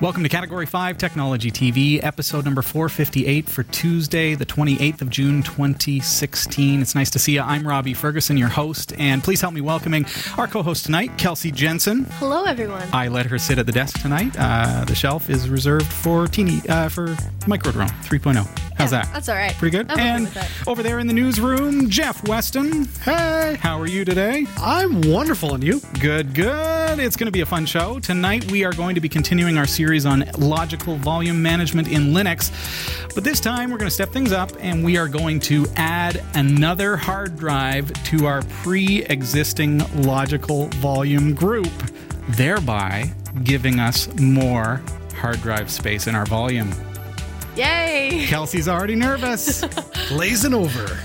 Welcome to Category 5 Technology TV, episode number 458 for Tuesday, the 28th of June, 2016. It's nice to see you. I'm Robbie Ferguson, your host, and please help me welcoming our co host tonight, Kelsey Jensen. Hello, everyone. I let her sit at the desk tonight. Uh, the shelf is reserved for teeny, uh, for Microdrone 3.0. How's Yeah, that? that's all right. Pretty good. I'm and over there in the newsroom, Jeff Weston. Hey, how are you today? I'm wonderful, and you? Good, good. It's going to be a fun show. Tonight, we are going to be continuing our series on logical volume management in Linux. But this time, we're going to step things up and we are going to add another hard drive to our pre existing logical volume group, thereby giving us more hard drive space in our volume. Yay! Kelsey's already nervous. Blazing over.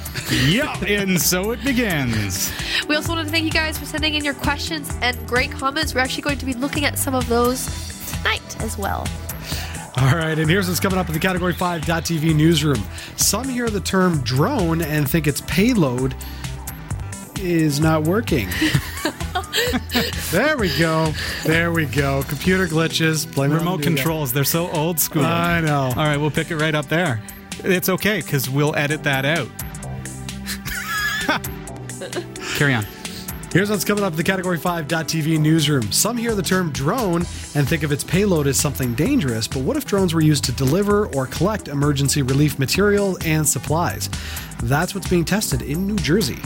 yep, and so it begins. We also wanted to thank you guys for sending in your questions and great comments. We're actually going to be looking at some of those tonight as well. All right, and here's what's coming up in the Category 5.tv newsroom. Some hear the term drone and think its payload is not working. there we go. There we go. Computer glitches. Blame Remote guy. Uh, controls, they're so old school. I know. All right, we'll pick it right up there. It's okay because we'll edit that out. Carry on. Here's what's coming up the Category 5.tv newsroom. Some hear the term drone and think of its payload as something dangerous, but what if drones were used to deliver or collect emergency relief material and supplies? That's what's being tested in New Jersey.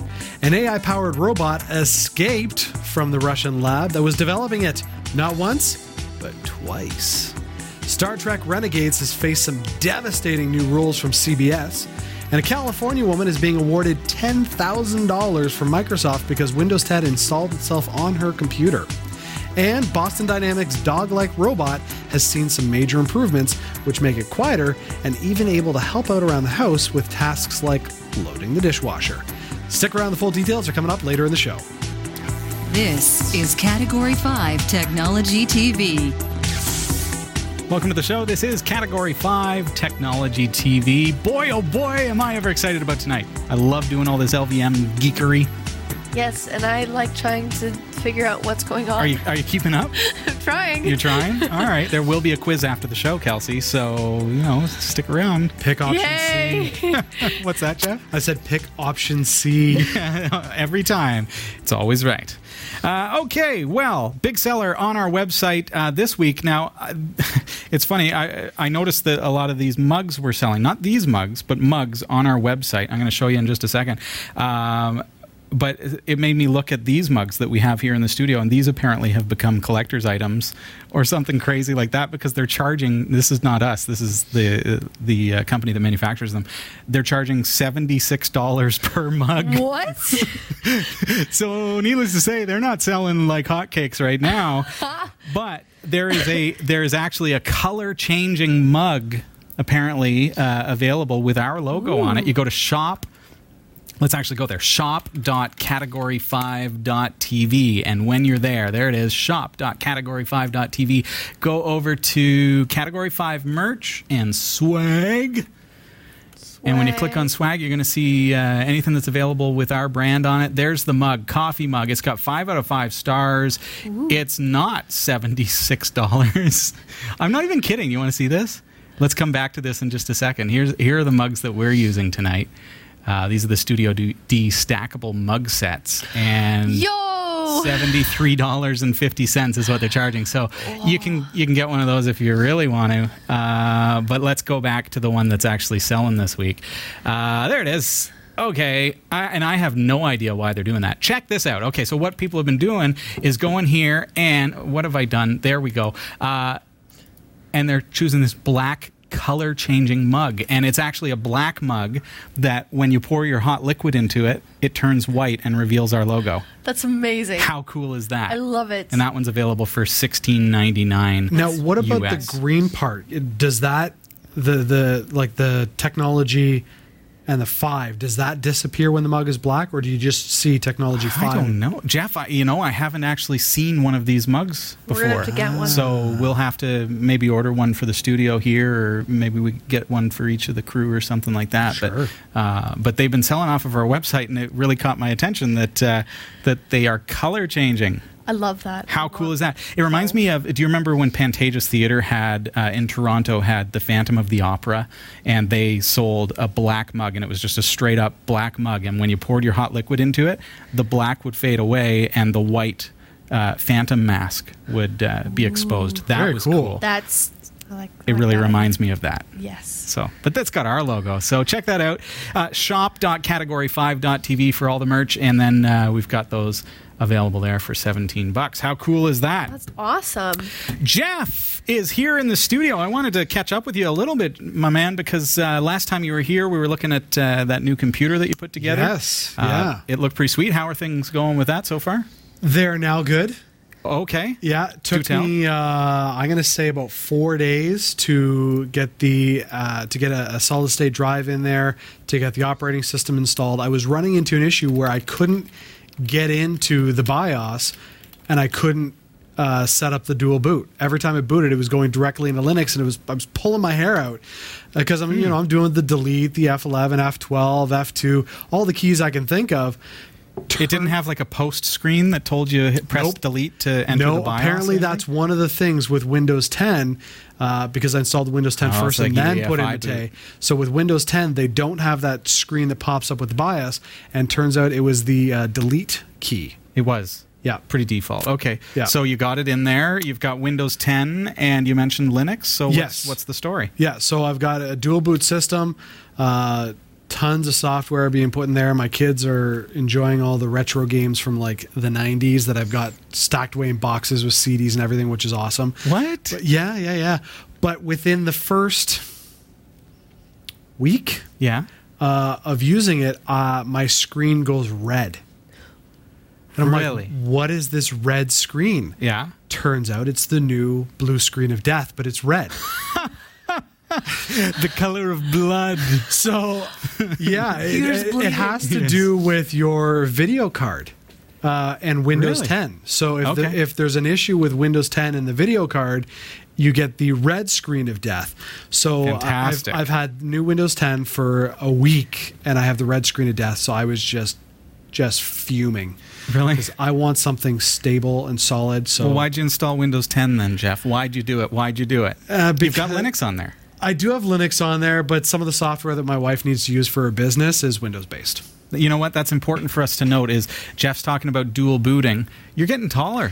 An AI powered robot escaped from the Russian lab that was developing it not once, but twice. Star Trek Renegades has faced some devastating new rules from CBS. And a California woman is being awarded $10,000 from Microsoft because Windows 10 installed itself on her computer. And Boston Dynamics dog like robot has seen some major improvements, which make it quieter and even able to help out around the house with tasks like loading the dishwasher. Stick around, the full details are coming up later in the show. This is Category 5 Technology TV. Welcome to the show. This is Category 5 Technology TV. Boy, oh boy, am I ever excited about tonight. I love doing all this LVM geekery. Yes, and I like trying to figure out what's going on. Are you, are you keeping up? I'm trying. You're trying? All right. There will be a quiz after the show, Kelsey. So, you know, stick around. Pick option Yay! C. What's that, Jeff? I said pick option C. every time. It's always right. Uh, okay, well, big seller on our website uh, this week. Now, uh, it's funny. I, I noticed that a lot of these mugs were selling, not these mugs, but mugs on our website. I'm going to show you in just a second. Um, but it made me look at these mugs that we have here in the studio, and these apparently have become collector's items or something crazy like that because they're charging. This is not us. This is the the uh, company that manufactures them. They're charging seventy six dollars per mug. what? So, needless to say, they're not selling like hotcakes right now. but there is a there is actually a color changing mug apparently uh, available with our logo on it. You go to shop. Let's actually go there. Shop.category5.tv. And when you're there, there it is shop.category5.tv. Go over to Category 5 merch and swag. Swag. And when you click on swag, you're going to see uh, anything that's available with our brand on it. There's the mug, coffee mug. It's got five out of five stars. Ooh. It's not $76. I'm not even kidding. You want to see this? Let's come back to this in just a second. Here's, here are the mugs that we're using tonight. Uh, these are the Studio D D stackable mug sets. And Yo! seventy-three dollars and fifty cents is what they're charging. So you can you can get one of those if you really want to. Uh, but let's go back to the one that's actually selling this week. Uh, there it is. Okay, I, and I have no idea why they're doing that. Check this out. Okay, so what people have been doing is going here and what have I done? There we go. Uh, and they're choosing this black color changing mug and it's actually a black mug that when you pour your hot liquid into it it turns white and reveals our logo That's amazing. how cool is that I love it. and that one's available for 16.99 Now, what about US. the green part? Does that the the like the technology and the five does that disappear when the mug is black, or do you just see technology five? I don't know, Jeff. I, you know, I haven't actually seen one of these mugs We're before. gonna have to get one. So we'll have to maybe order one for the studio here, or maybe we get one for each of the crew or something like that. Sure. But uh, but they've been selling off of our website, and it really caught my attention that uh, that they are color changing. I love that. How cool is that? It reminds me of. Do you remember when Pantages Theatre had uh, in Toronto had the Phantom of the Opera, and they sold a black mug, and it was just a straight up black mug, and when you poured your hot liquid into it, the black would fade away, and the white uh, Phantom mask would uh, be exposed. That Very was cool. cool. That's I like. I it like really that. reminds me of that. Yes. So, but that's got our logo. So check that out. Uh, shop.category5.tv for all the merch, and then uh, we've got those available there for 17 bucks. How cool is that? That's awesome. Jeff is here in the studio. I wanted to catch up with you a little bit, my man, because uh, last time you were here, we were looking at uh, that new computer that you put together. Yes, Uh, yeah. It looked pretty sweet. How are things going with that so far? They're now good. Okay. Yeah, it took tell. me. Uh, I'm going to say about four days to get the uh, to get a, a solid state drive in there to get the operating system installed. I was running into an issue where I couldn't get into the BIOS, and I couldn't uh, set up the dual boot. Every time it booted, it was going directly into Linux, and it was I was pulling my hair out because I'm you know I'm doing the delete, the F11, F12, F2, all the keys I can think of. It didn't have like a post screen that told you hit press Nope. delete to enter no, the BIOS. apparently that's one of the things with Windows 10 uh, because I installed Windows 10 Oh, first and like then put in. Mate. So with Windows 10, they don't have that screen that pops up with the BIOS, and turns out it was the uh, delete key. It was. Yeah. Pretty default. Okay. Yeah. So you got it in there. You've got Windows 10 and you mentioned Linux. So Yes. what's, what's the story? Yeah, so I've got a dual boot system, uh, tons of software being put in there. My kids are enjoying all the retro games from like the 90s that I've got stacked away in boxes with CDs and everything, which is awesome. What? But yeah, yeah, yeah. But within the first week Yeah. uh, of using it, uh, my screen goes red. And I'm Really? like, what is this red screen? Yeah. Turns out it's the new blue screen of death, but it's red. the color of blood. So, yeah, it, it- it has to Yes. do with your video card uh, and Windows Really? 10. So, if, Okay. the, if there's an issue with Windows 10 and the video card, you get the red screen of death. So, I- I've, I've had new Windows 10 for a week, and I have the red screen of death. So, I was just just fuming Really? because I want something stable and solid. So, Well, why'd you install Windows 10 then, Jeff? Why'd you do it? Why'd you do it? Uh, You've got Linux on there. I do have Linux on there, but some of the software that my wife needs to use for her business is Windows based. You know what? That's important for us to note is Jeff's talking about dual booting. You're getting taller.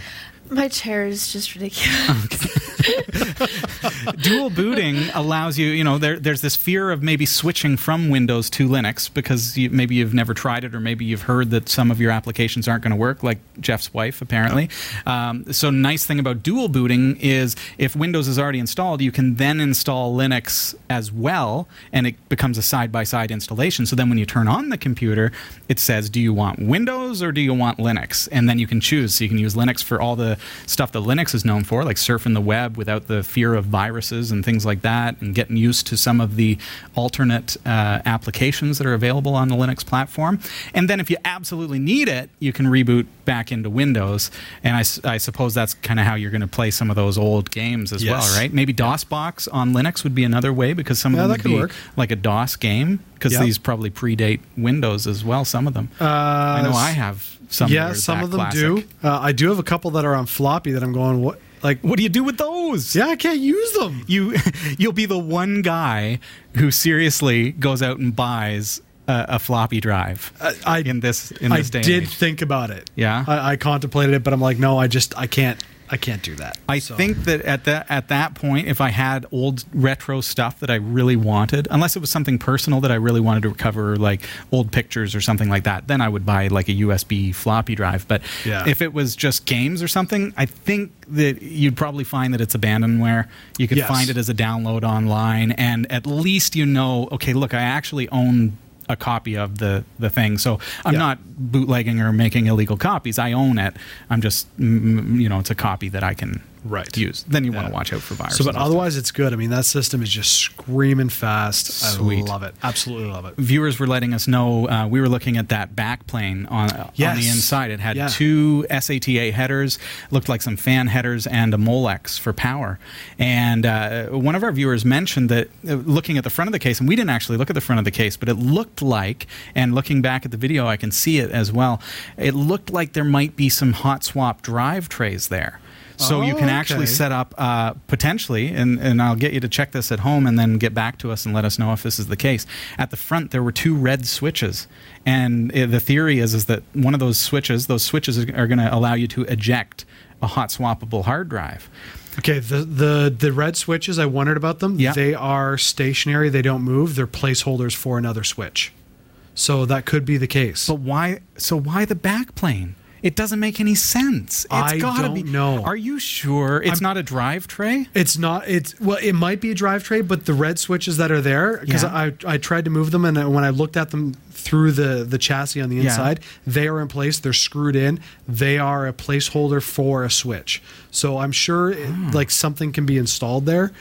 My chair is just ridiculous. dual booting allows you, you know, there, there's this fear of maybe switching from Windows to Linux because you, maybe you've never tried it or maybe you've heard that some of your applications aren't going to work, like Jeff's wife, apparently. Um, so, nice thing about dual booting is if Windows is already installed, you can then install Linux as well, and it becomes a side by side installation. So, then when you turn on the computer, it says, Do you want Windows or do you want Linux? And then you can choose. So, you can use Linux for all the stuff that Linux is known for, like surfing the web without the fear of viruses and things like that, and getting used to some of the alternate uh, applications that are available on the Linux platform. And then if you absolutely need it, you can reboot back into Windows. And I suppose that's kind of how you're going to play some of those old games as Yes. well, right? Maybe DOSBox on Linux would be another way because some of Yeah, them that would could be work. like a DOS game because Yep. these probably predate Windows as well. Some of them. Uh, I know I have some. that yeah, some of them classic. do. Uh, I do have a couple that are on floppy that I'm going, what? Like, What do you do with those? yeah, I can't use them. you you'll be the one guy who seriously goes out and buys a, a floppy drive I- in this in I this day and did think about it. Yeah? I, I contemplated it, but I'm like, no, I just, I can't, I can't do that. I So- think that at that at that point, if I had old retro stuff that I really wanted, unless it was something personal that I really wanted to recover, like old pictures or something like that, then I would buy like a USB floppy drive. But Yeah. if it was just games or something, I think that you'd probably find that it's abandonware. You could Yes. find it as a download online, and at least you know, okay, look, I actually own a copy of the the thing. So I'm Yeah. not bootlegging or making illegal copies. I own it. I'm just you know, it's a copy that I can Right. use. Then you want to watch out for viruses. So, but and stuff. otherwise, it's good. I mean, that system is just screaming fast. Sweet. I love it. Absolutely love it. viewers were letting us know uh, we were looking at that back plane on on Yes. the inside. It had Yeah. two SATA headers, looked like some fan headers, and a Molex for power. And uh, one of our viewers mentioned that uh, looking at the front of the case, and we didn't actually look at the front of the case, but it looked like, and looking back at the video, I can see it as well. It looked like there might be some hot swap drive trays there. So you Oh, can actually okay. set up uh, potentially, and, and I'll get you to check this at home and then get back to us and let us know if this is the case. At the front, there were two red switches, and uh, the theory is is that one of those switches, those switches are going to allow you to eject a hot swappable hard drive. Okay, the, the the red switches, I wondered about them. Yeah. They are stationary, they don't move. They're placeholders for another switch. So that could be the case. But why? So why the backplane? It doesn't make any sense. It's I gotta don't be. know. Are you sure it's not a drive tray? It's not. It's well. It might be a drive tray, but the red switches that are there, because Yeah. I I tried to move them, and when I looked at them through the the chassis on the inside, they are in place. They're screwed in. They are a placeholder for a switch. So I'm sure it, Hmm. like something can be installed there.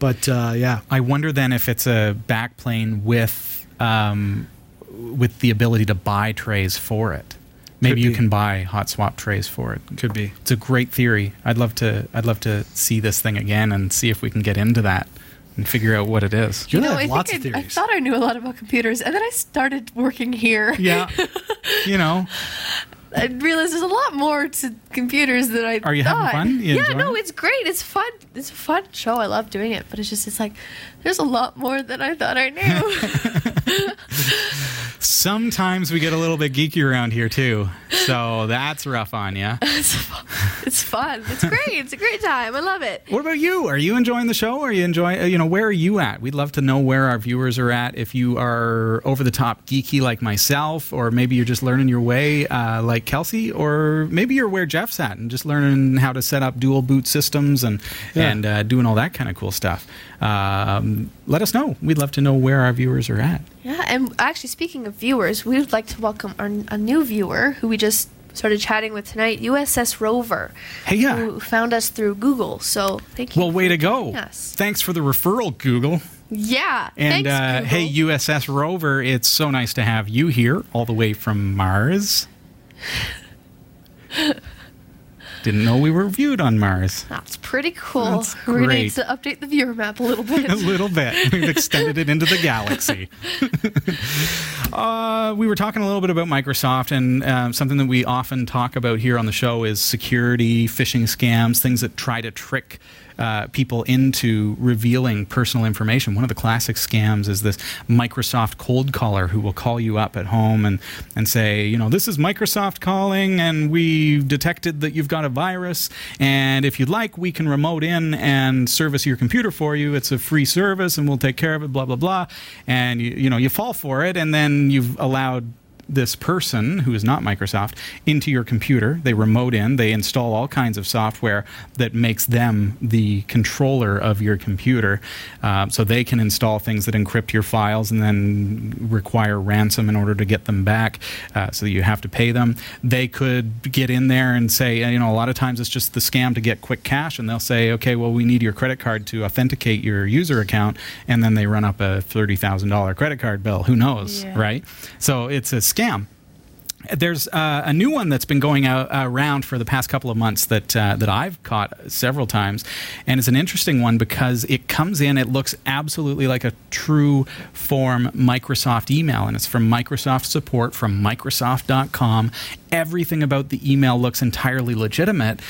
But uh, yeah, I wonder then if it's a backplane with um, with the ability to buy trays for it. Maybe you can buy hot swap trays for it. could be. It's a great theory. I'd love to. I'd love to see this thing again and see if we can get into that and figure out what it is. You You know, I have lots think of I, I thought I knew a lot about computers, and then I started working here. Yeah, you know, I realized there's a lot more to computers than I Are you having thought. fun? You yeah, no, it? it's great. It's fun. It's a fun show. I love doing it, but it's just it's like there's a lot more than I thought I knew. sometimes we get a little bit geeky around here too. So that's rough on you. it's, fun. it's fun. It's great. It's a great time. I love it. What about you? Are you enjoying the show? Are you enjoying? uh, You know, where are you at? We'd love to know where our viewers are at. If you are over the top geeky like myself, or maybe you're just learning your way uh, like Kelsey, or maybe you're where Jeff's at and just learning how to set up dual boot systems and Yeah. and uh, doing all that kind of cool stuff. Um, let us know. We'd love to know where our viewers are at. Yeah, and actually, speaking of viewers, we would like to welcome our, a new viewer who we just started chatting with tonight, USS Rover, Hey, yeah. who found us through Google. So thank you. Well, way to go! us. Thanks for the referral, Google. Yeah. And thanks, uh, hey, USS Rover, it's so nice to have you here, all the way from Mars. Didn't know we were viewed on Mars. That's pretty cool. That's We're gonna need to update the viewer map a little bit. A little bit. We've extended it into the galaxy. uh, we were talking a little bit about Microsoft, and um, something that we often talk about here on the show is security, phishing scams, things that try to trick. Uh, people into revealing personal information. One of the classic scams is this Microsoft cold caller who will call you up at home and, and say, you know, this is Microsoft calling, and we detected that you've got a virus. And if you'd like, we can remote in and service your computer for you. It's a free service, and we'll take care of it. Blah blah blah. And you you know you fall for it, and then you've allowed this person who is not Microsoft into your computer. They remote in, they install all kinds of software that makes them the controller of your computer. Uh, so they can install things that encrypt your files and then require ransom in order to get them back. Uh, so you have to pay them. They could get in there and say, you know, a lot of times it's just the scam to get quick cash, and they'll say, okay, well, we need your credit card to authenticate your user account, and then they run up a thirty thousand dollar credit card bill. Who knows, Yeah. right? So it's a scam damn there's uh, a new one that's been going out, around for the past couple of months that uh, that I've caught several times, and it's an interesting one because it comes in. It looks absolutely like a true form Microsoft email, and it's from Microsoft support from Microsoft.com. Everything about the email looks entirely legitimate,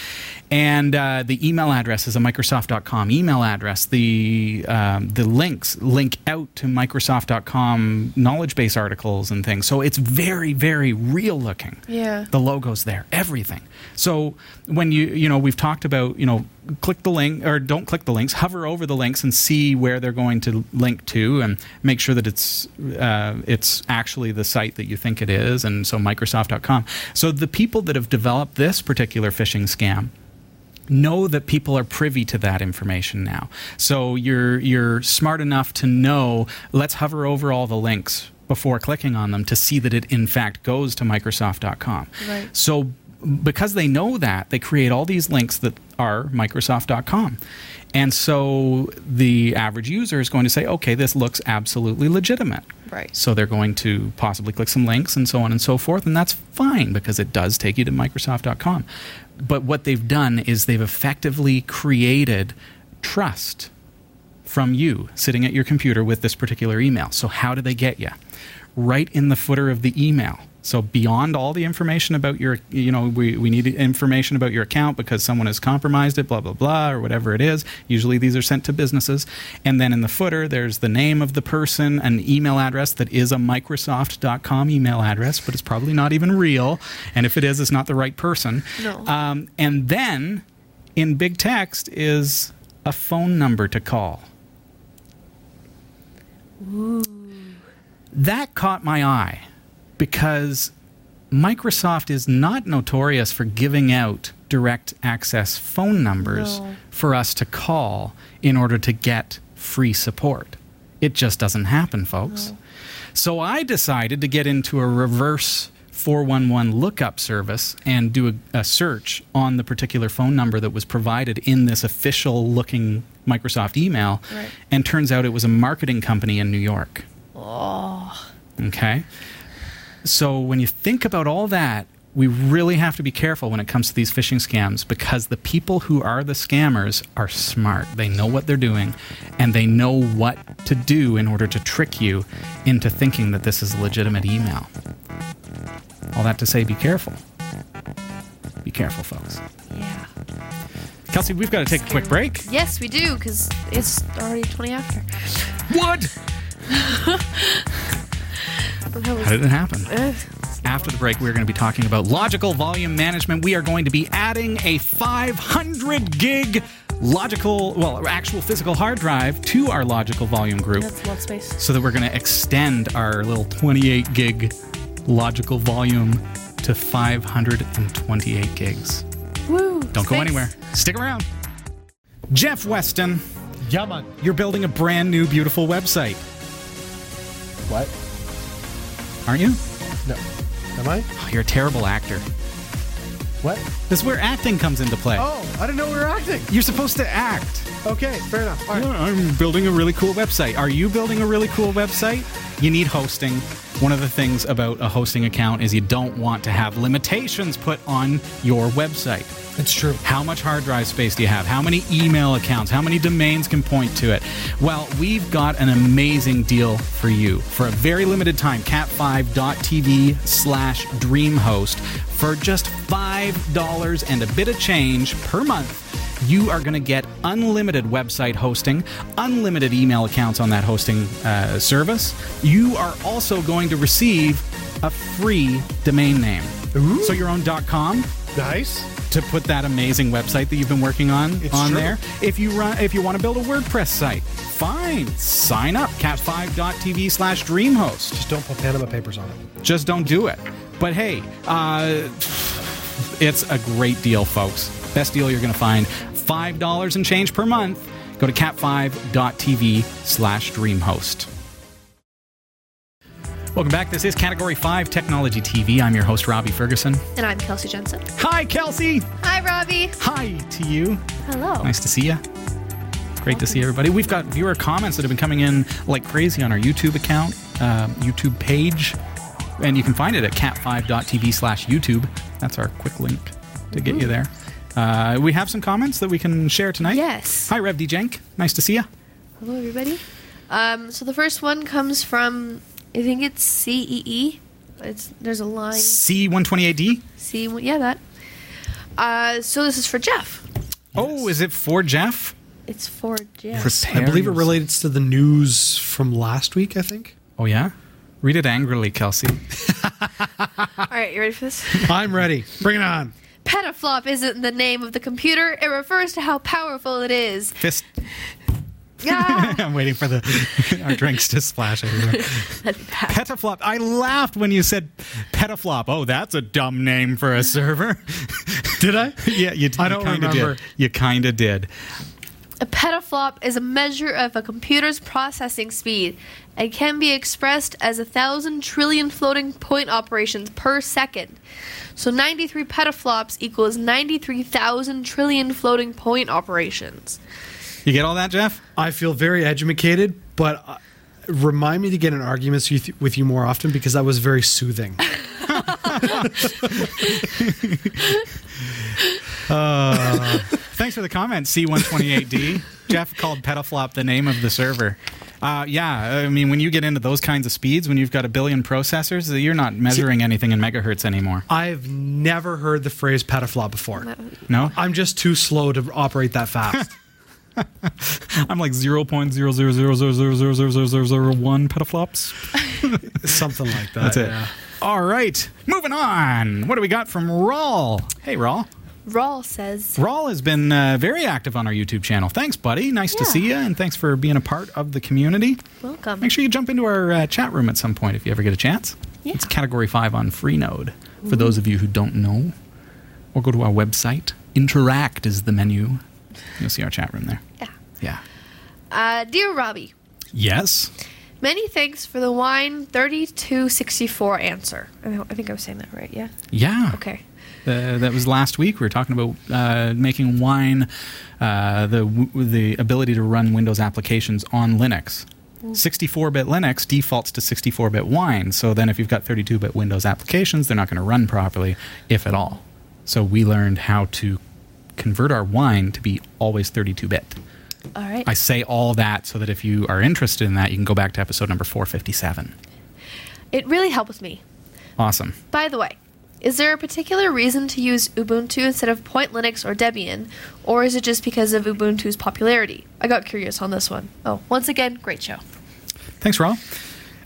and uh, the email address is a Microsoft.com email address. The um, the links link out to Microsoft.com knowledge base articles and things. So it's very very real looking. Yeah. The logos there, everything. So when you you know we've talked about you know click the link or don't click the links, hover over the links and see where they're going to link to, and make sure that it's uh, it's actually the site that you think it is. And so Microsoft.com. So the people that have developed this particular phishing scam know that people are privy to that information now. So you're you're smart enough to know. Let's hover over all the links before clicking on them to see that it in fact goes to Microsoft.com. Right. So because they know that, they create all these links that are Microsoft.com. And so the average user is going to say, okay, this looks absolutely legitimate. Right. So they're going to possibly click some links and so on and so forth, and that's fine because it does take you to Microsoft.com. But what they've done is they've effectively created trust from you sitting at your computer with this particular email. So, how do they get you? Right in the footer of the email. So beyond all the information about your, you know, we, we need information about your account because someone has compromised it, blah, blah, blah, or whatever it is. Usually these are sent to businesses. And then in the footer, there's the name of the person, an email address that is a Microsoft.com email address, but it's probably not even real. And if it is, it's not the right person. No. Um, and then in big text is a phone number to call. That caught my eye because Microsoft is not notorious for giving out direct access phone numbers No. for us to call in order to get free support. It just doesn't happen, folks. So I decided to get into a reverse 411 lookup service and do a, a search on the particular phone number that was provided in this official looking Microsoft email. Right. And turns out it was a marketing company in New York. Oh, Okay. So when you think about all that, we really have to be careful when it comes to these phishing scams because the people who are the scammers are smart. They know what they're doing and they know what to do in order to trick you into thinking that this is a legitimate email. All that to say, be careful. Be careful, folks. yeah. Kelsey, we've got to take a quick break. Yes, we do, because it's already 20 after. What? How did it happen? uh, After the break, we're going to be talking about logical volume management. We are going to be adding a 500 gig logical, well, actual physical hard drive to our logical volume group that's a lot of space. so that we're going to extend our little 28 gig logical volume to 528 gigs. Woo! Don't go space. anywhere. Stick around. Jeff Weston, Yeah, man. you're building a brand new, beautiful website, What? aren't you? No. Am I? Oh, you're a terrible actor. What? This is where acting comes into play. Oh, I didn't know we were acting. You're supposed to act. Okay, fair enough. All right. Yeah, I'm building a really cool website. Are you building a really cool website? You need hosting. One of the things about a hosting account is you don't want to have limitations put on your website. It's true. How much hard drive space do you have? How many email accounts? How many domains can point to it? Well, we've got an amazing deal for you. For a very limited time, cat5.tv slash dreamhost. For just $5 and a bit of change per month, you are going to get unlimited website hosting, unlimited email accounts on that hosting uh, service. You are also going to receive a free domain name. Ooh. So your own .com, Nice. to put that amazing website that you've been working on It's on true. there. If you run, if you want to build a WordPress site, fine. Sign up cat5.tv slash dreamhost. Just don't put Panama Papers on it. Just don't do it. But hey, uh, it's a great deal, folks. Best deal you're going to find. $5 and change per month. Go to cat5.tv slash dreamhost. Welcome back. This is Category 5 Technology TV. I'm your host, Robbie Ferguson. And I'm Kelsey Jensen. Hi, Kelsey. Hi, Robbie. Hi to you. Hello. Nice to see you. Great to see everybody. We've got viewer comments that have been coming in like crazy on our YouTube account, uh, YouTube page, and you can find it at cat5.tv slash YouTube. That's our quick link to get you there. Uh, we have some comments that we can share tonight. Yes. Hi, Rev D. Jenk. Nice to see you. Hello, everybody. Um, so the first one comes from, I think it's CEE. It's there's a line C128D. C. Yeah, that. Uh, so this is for Jeff. Oh, is it for Jeff? It's for Jeff. Prepare I believe it relates to the news from last week, I think. Oh, yeah? Read it angrily, Kelsey. All right, you ready for this? I'm ready. Bring it on. Petaflop isn't the name of the computer. It refers to how powerful it is. Fist. Yeah, I'm waiting for the our drinks to splash everywhere. that'd be bad. Petaflop. I laughed when you said petaflop. Oh, that's a dumb name for a server. Did I? yeah, you, I you don't kinda remember. Did. You kind of did. A petaflop is a measure of a computer's processing speed and can be expressed as a thousand trillion floating point operations per second. So 93 petaflops equals 93,000 trillion floating point operations. You get all that, Jeff? I feel very educated, but uh, remind me to get in arguments with you, with you more often because that was very soothing. Thanks for the comment, C128D. Jeff called Petaflop the name of the server. Uh, yeah, I mean, when you get into those kinds of speeds, when you've got a billion processors, you're not measuring anything in megahertz anymore. I've never heard the phrase petaflop before. No? I'm just too slow to operate that fast. I'm like 0.00000000001 petaflops. Something like that. That's it. yeah. All right, moving on. What do we got from Rawl? Hey, Rawl. Rawl says, Rawl has been uh, very active on our YouTube channel. Thanks, buddy. Nice to see you, and thanks for being a part of the community. Welcome. Make sure you jump into our uh, chat room at some point if you ever get a chance. Yeah. It's Category 5 on Freenode, for those of you who don't know. Or go to our website. Interact is the menu. You'll see our chat room there. Yeah. Yeah. Uh, Dear Robbie, Yes. many thanks for the wine 3264 answer. I think I was saying that right, yeah? Yeah. Okay. Uh, that was last week. We were talking about uh, making wine, uh, the the ability to run Windows applications on Linux. 64-bit Linux defaults to 64-bit wine. So then, if you've got 32-bit Windows applications, they're not going to run properly, if at all. So we learned how to convert our wine to be always 32-bit. All right. I say all that so that if you are interested in that, you can go back to episode number 457. it really helps me. Awesome. By the way, is there a particular reason to use Ubuntu instead of Point Linux or Debian, or is it just because of Ubuntu's popularity? I got curious on this one. Oh, once again, great show. Thanks, Raul.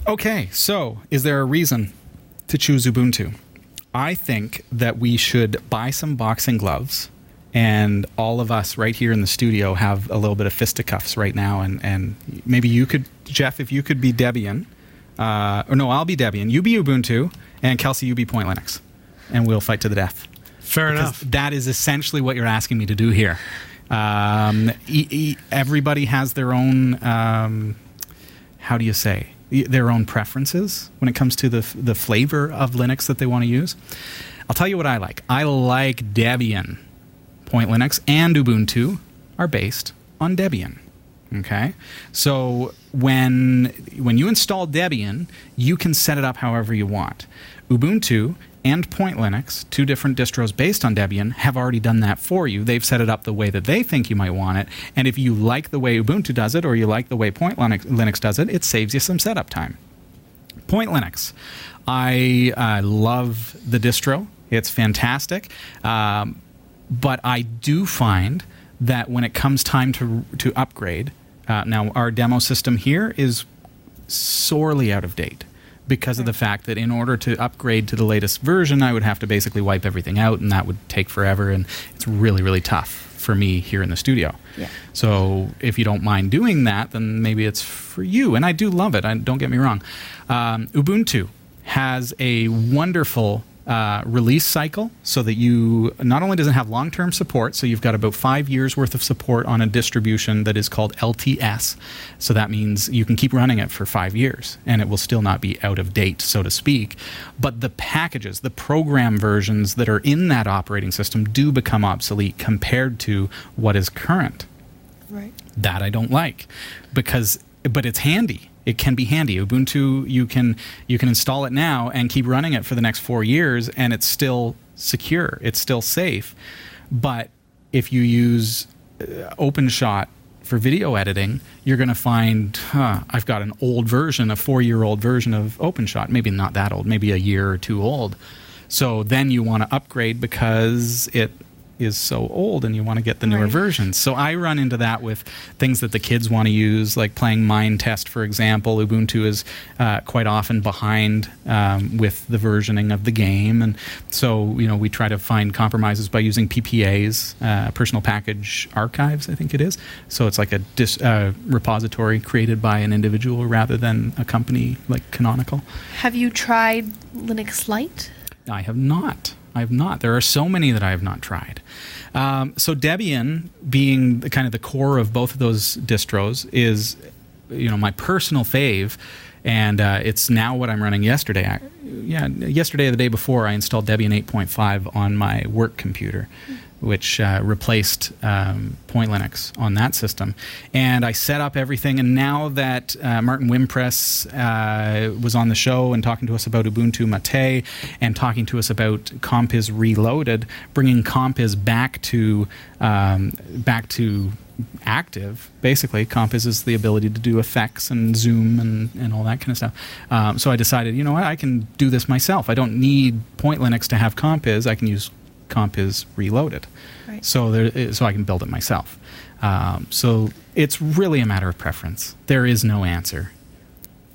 Okay, so is there a reason to choose Ubuntu? I think that we should buy some boxing gloves, and all of us right here in the studio have a little bit of fisticuffs right now, and, and maybe you could, Jeff, if you could be Debian, uh, or no, I'll be Debian, you be Ubuntu, and Kelsey, you be Point Linux, and we'll fight to the death. Fair Because enough. that is essentially what you're asking me to do here. Um, e- e- everybody has their own, um, how do you say, their own preferences when it comes to the f- the flavor of Linux that they want to use. I'll tell you what I like. I like Debian. Point Linux and Ubuntu are based on Debian. Okay, so when when you install Debian, you can set it up however you want. Ubuntu and Point Linux, two different distros based on Debian, have already done that for you. They've set it up the way that they think you might want it, and if you like the way Ubuntu does it or you like the way Point Linux, Linux does it, it saves you some setup time. Point Linux. I love the distro. It's fantastic. Um, but I do find that when it comes time to, to upgrade, uh, now our demo system here is sorely out of date because of the fact that in order to upgrade to the latest version, I would have to basically wipe everything out, and that would take forever, and it's really, really tough for me here in the studio. Yeah. So if you don't mind doing that, then maybe it's for you. And I do love it. I, don't get me wrong. Um, Ubuntu has a wonderful uh, release cycle so that you not only doesn't have long term support, so you've got about five years worth of support on a distribution that is called LTS. So that means you can keep running it for five years and it will still not be out of date, so to speak. But the packages, the program versions that are in that operating system do become obsolete compared to what is current Right. that I don't like because but it's handy. It can be handy. Ubuntu you can you can install it now and keep running it for the next 4 years and it's still secure. It's still safe. But if you use uh, OpenShot for video editing, you're going to find huh, I've got an old version, a 4-year-old version of OpenShot, maybe not that old, maybe a year or two old. So then you want to upgrade because it is so old and you want to get the newer Right. versions. So I run into that with things that the kids want to use, like playing Minetest, for example. Ubuntu is uh, quite often behind um, with the versioning of the game, and so you know we try to find compromises by using PPAs, uh, personal package archives, I think it is. So it's like a dis- uh, repository created by an individual rather than a company like Canonical. Have you tried Linux Lite? I have not. I've not. There are so many that I have not tried. Um, so Debian, being the, kind of the core of both of those distros, is you know my personal fave, and uh, it's now what I'm running. Yesterday, I, yeah, yesterday or the day before, I installed Debian 8.5 on my work computer which uh, replaced um, Point Linux on that system. And I set up everything. And now that uh, Martin Wimpress uh, was on the show and talking to us about Ubuntu Mate and talking to us about Compiz Reloaded, bringing Compiz back to um, back to active basically compiz is the ability to do effects and zoom and, and all that kind of stuff um, so i decided you know what i can do this myself i don't need point linux to have compiz i can use compiz reloaded. Right. so there so i can build it myself. Um, so it's really a matter of preference. There is no answer.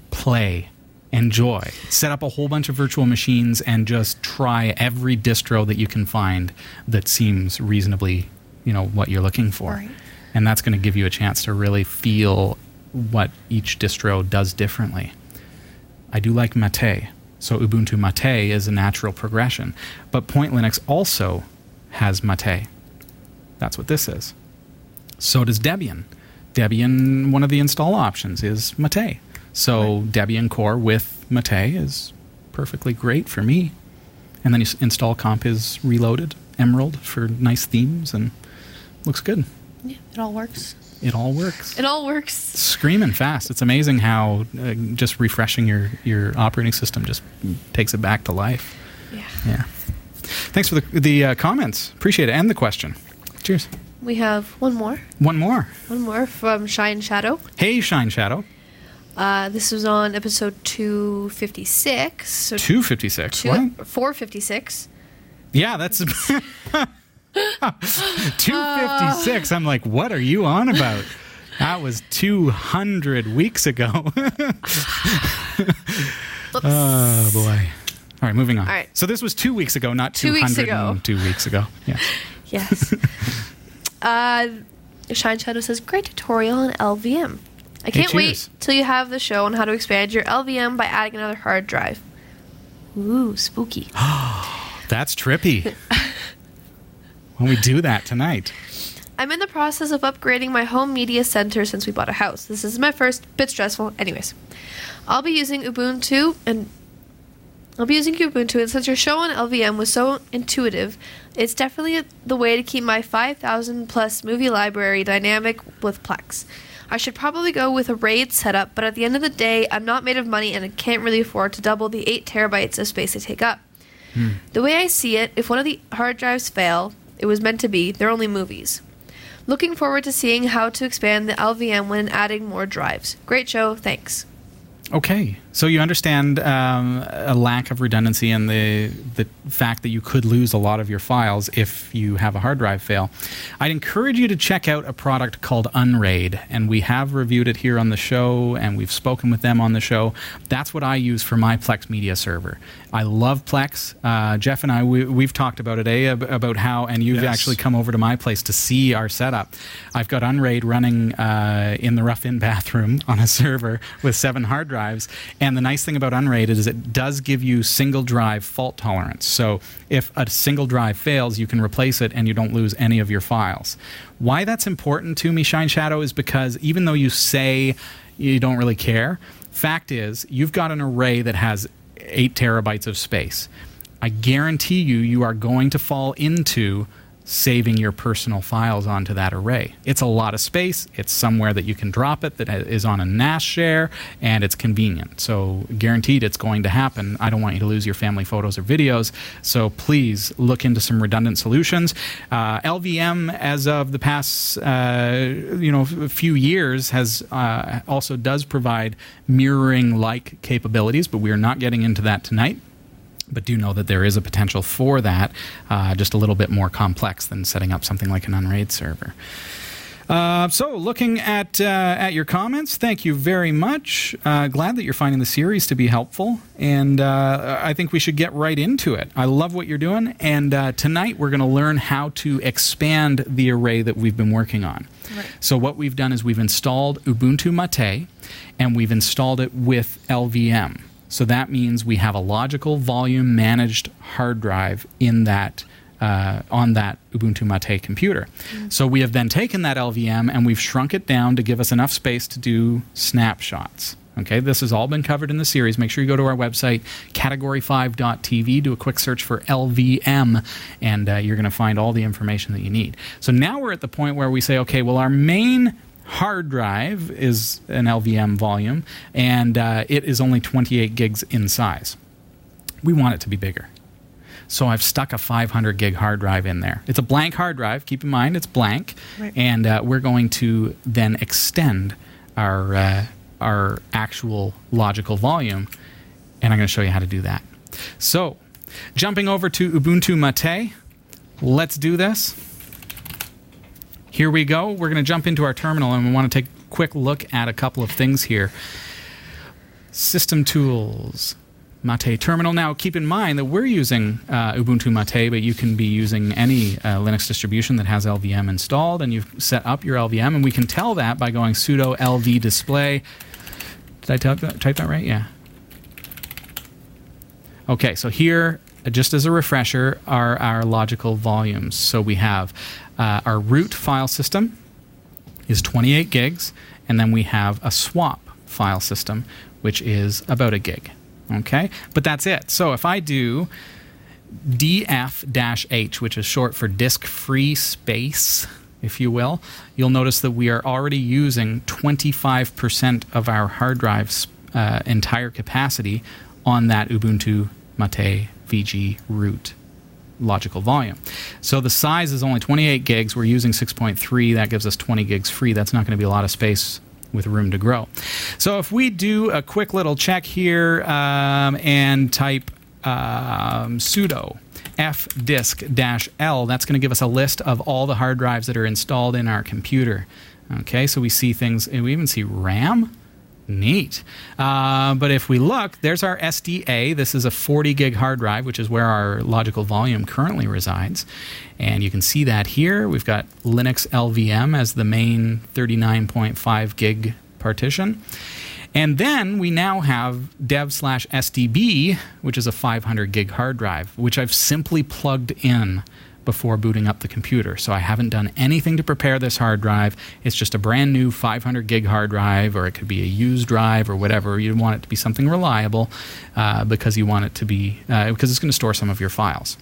Play. Enjoy. Set up a whole bunch of virtual machines and just try every distro that you can find that seems reasonably you know what you're looking for. Right. and that's going to give you a chance to really feel what each distro does differently. I do like Mate. So Ubuntu Mate is a natural progression. But Point Linux also has Mate. That's what this is. So does Debian. Debian, one of the install options is Mate. So Debian Core with Mate is perfectly great for me. And then you s- install Compiz Reloaded, Emerald for nice themes, and looks good. Yeah, it all works. It all works It all works. screaming fast. It's amazing how uh, just refreshing your, your operating system just takes it back to life. Yeah. Yeah. Thanks for the, the uh, comments. Appreciate it. And the question. Cheers. We have one more. One more. One more from Shine Shadow. Hey, Shine Shadow. Uh, this was on episode 256. So 256. two, what? 456. Yeah, that's. 256. I'm like, what are you on about? That was 200 weeks ago. Oh, boy. All right, moving on. All right. So this was two weeks ago, not Two weeks 202 ago. weeks ago. Yeah. Yes. uh, Shine Shadow says, great tutorial on LVM. I can't wait till you have the show on how to expand your LVM by adding another hard drive. Ooh, spooky. That's trippy. When we do that tonight. I'm in the process of upgrading my home media center since we bought a house. This is my first, bit stressful. Anyways, I'll be using Ubuntu and I'll be using Ubuntu, and since your show on LVM was so intuitive, it's definitely the way to keep my 5,000 plus movie library dynamic with Plex. I should probably go with a RAID setup, but at the end of the day, I'm not made of money and I can't really afford to double the 8 terabytes of space they take up. Hmm. The way I see it, if one of the hard drives fail, it was meant to be, they're only movies. Looking forward to seeing how to expand the LVM when adding more drives. Great show, thanks. Okay, so you understand um, a lack of redundancy and the the fact that you could lose a lot of your files if you have a hard drive fail. I'd encourage you to check out a product called Unraid, and we have reviewed it here on the show, and we've spoken with them on the show. That's what I use for my Plex media server. I love Plex. Uh, Jeff and I we, we've talked about it, eh? About how, and you've Yes. actually come over to my place to see our setup. I've got Unraid running uh, in the rough in bathroom on a server with seven hard drives. And the nice thing about Unraid is it does give you single drive fault tolerance. So if a single drive fails, you can replace it and you don't lose any of your files. Why that's important to me, Shine Shadow, is because even though you say you don't really care, fact is you've got an array that has eight terabytes of space. I guarantee you, you are going to fall into saving your personal files onto that array. It's a lot of space. It's somewhere that you can drop it that is on a NAS share, and it's convenient. So, guaranteed it's going to happen. I don't want you to lose your family photos or videos. So, please look into some redundant solutions. Uh, LVM, as of the past, uh, you know, few years, has uh, also does provide mirroring-like capabilities, but we are not getting into that tonight but do know that there is a potential for that, uh, just a little bit more complex than setting up something like an Unraid server. Uh, so, looking at uh, at your comments, thank you very much. Uh, glad that you're finding the series to be helpful, and uh, I think we should get right into it. I love what you're doing, and uh, tonight we're going to learn how to expand the array that we've been working on. So, what we've done is we've installed Ubuntu Mate, and we've installed it with LVM. So that means we have a logical volume managed hard drive in that uh, on that Ubuntu Mate computer. So we have then taken that LVM and we've shrunk it down to give us enough space to do snapshots. Okay, this has all been covered in the series. Make sure you go to our website, category5.tv, do a quick search for LVM, and uh, you're going to find all the information that you need. So now we're at the point where we say, okay, well, our main hard drive is an LVM volume, and uh, it is only 28 gigs in size. We want it to be bigger. So I've stuck a 500 gig hard drive in there. It's a blank hard drive. Keep in mind it's blank, Right. and uh, we're going to then extend our uh, our actual logical volume, and I'm going to show you how to do that. So, jumping over to Ubuntu Mate, let's do this. Here we go. We're going to jump into our terminal, and we want to take a quick look at a couple of things here. System tools. Mate terminal. Now, keep in mind that we're using uh, Ubuntu Mate, but you can be using any uh, Linux distribution that has LVM installed, and you've set up your LVM, and we can tell that by going sudo lv display. Did I type that, type that right? Yeah. Okay, so here, just as a refresher, are our logical volumes. So we have uh, our root file system is 28 gigs, and then we have a swap file system, which is about a gig. Okay, but that's it. So if I do df-h, which is short for disk free space, if you will, you'll notice that we are already using 25% of our hard drive's uh, entire capacity on that Ubuntu Mate VG root logical volume. So the size is only 28 gigs. We're using 6.3. That gives us 20 gigs free. That's not going to be a lot of space with room to grow. So if we do a quick little check here um, and type um, sudo fdisk-l, that's going to give us a list of all the hard drives that are installed in our computer. Okay, so we see things, we even see RAM. Neat. Uh, but if we look, there's our SDA. This is a 40 gig hard drive, which is where our logical volume currently resides. And you can see that here. We've got Linux LVM as the main 39.5 gig partition. And then we now have dev slash SDB, which is a 500 gig hard drive, which I've simply plugged in before booting up the computer. So I haven't done anything to prepare this hard drive. It's just a brand new 500 gig hard drive, or it could be a used drive or whatever. You want it to be something reliable uh, because you want it to be, uh, because it's going to store some of your files.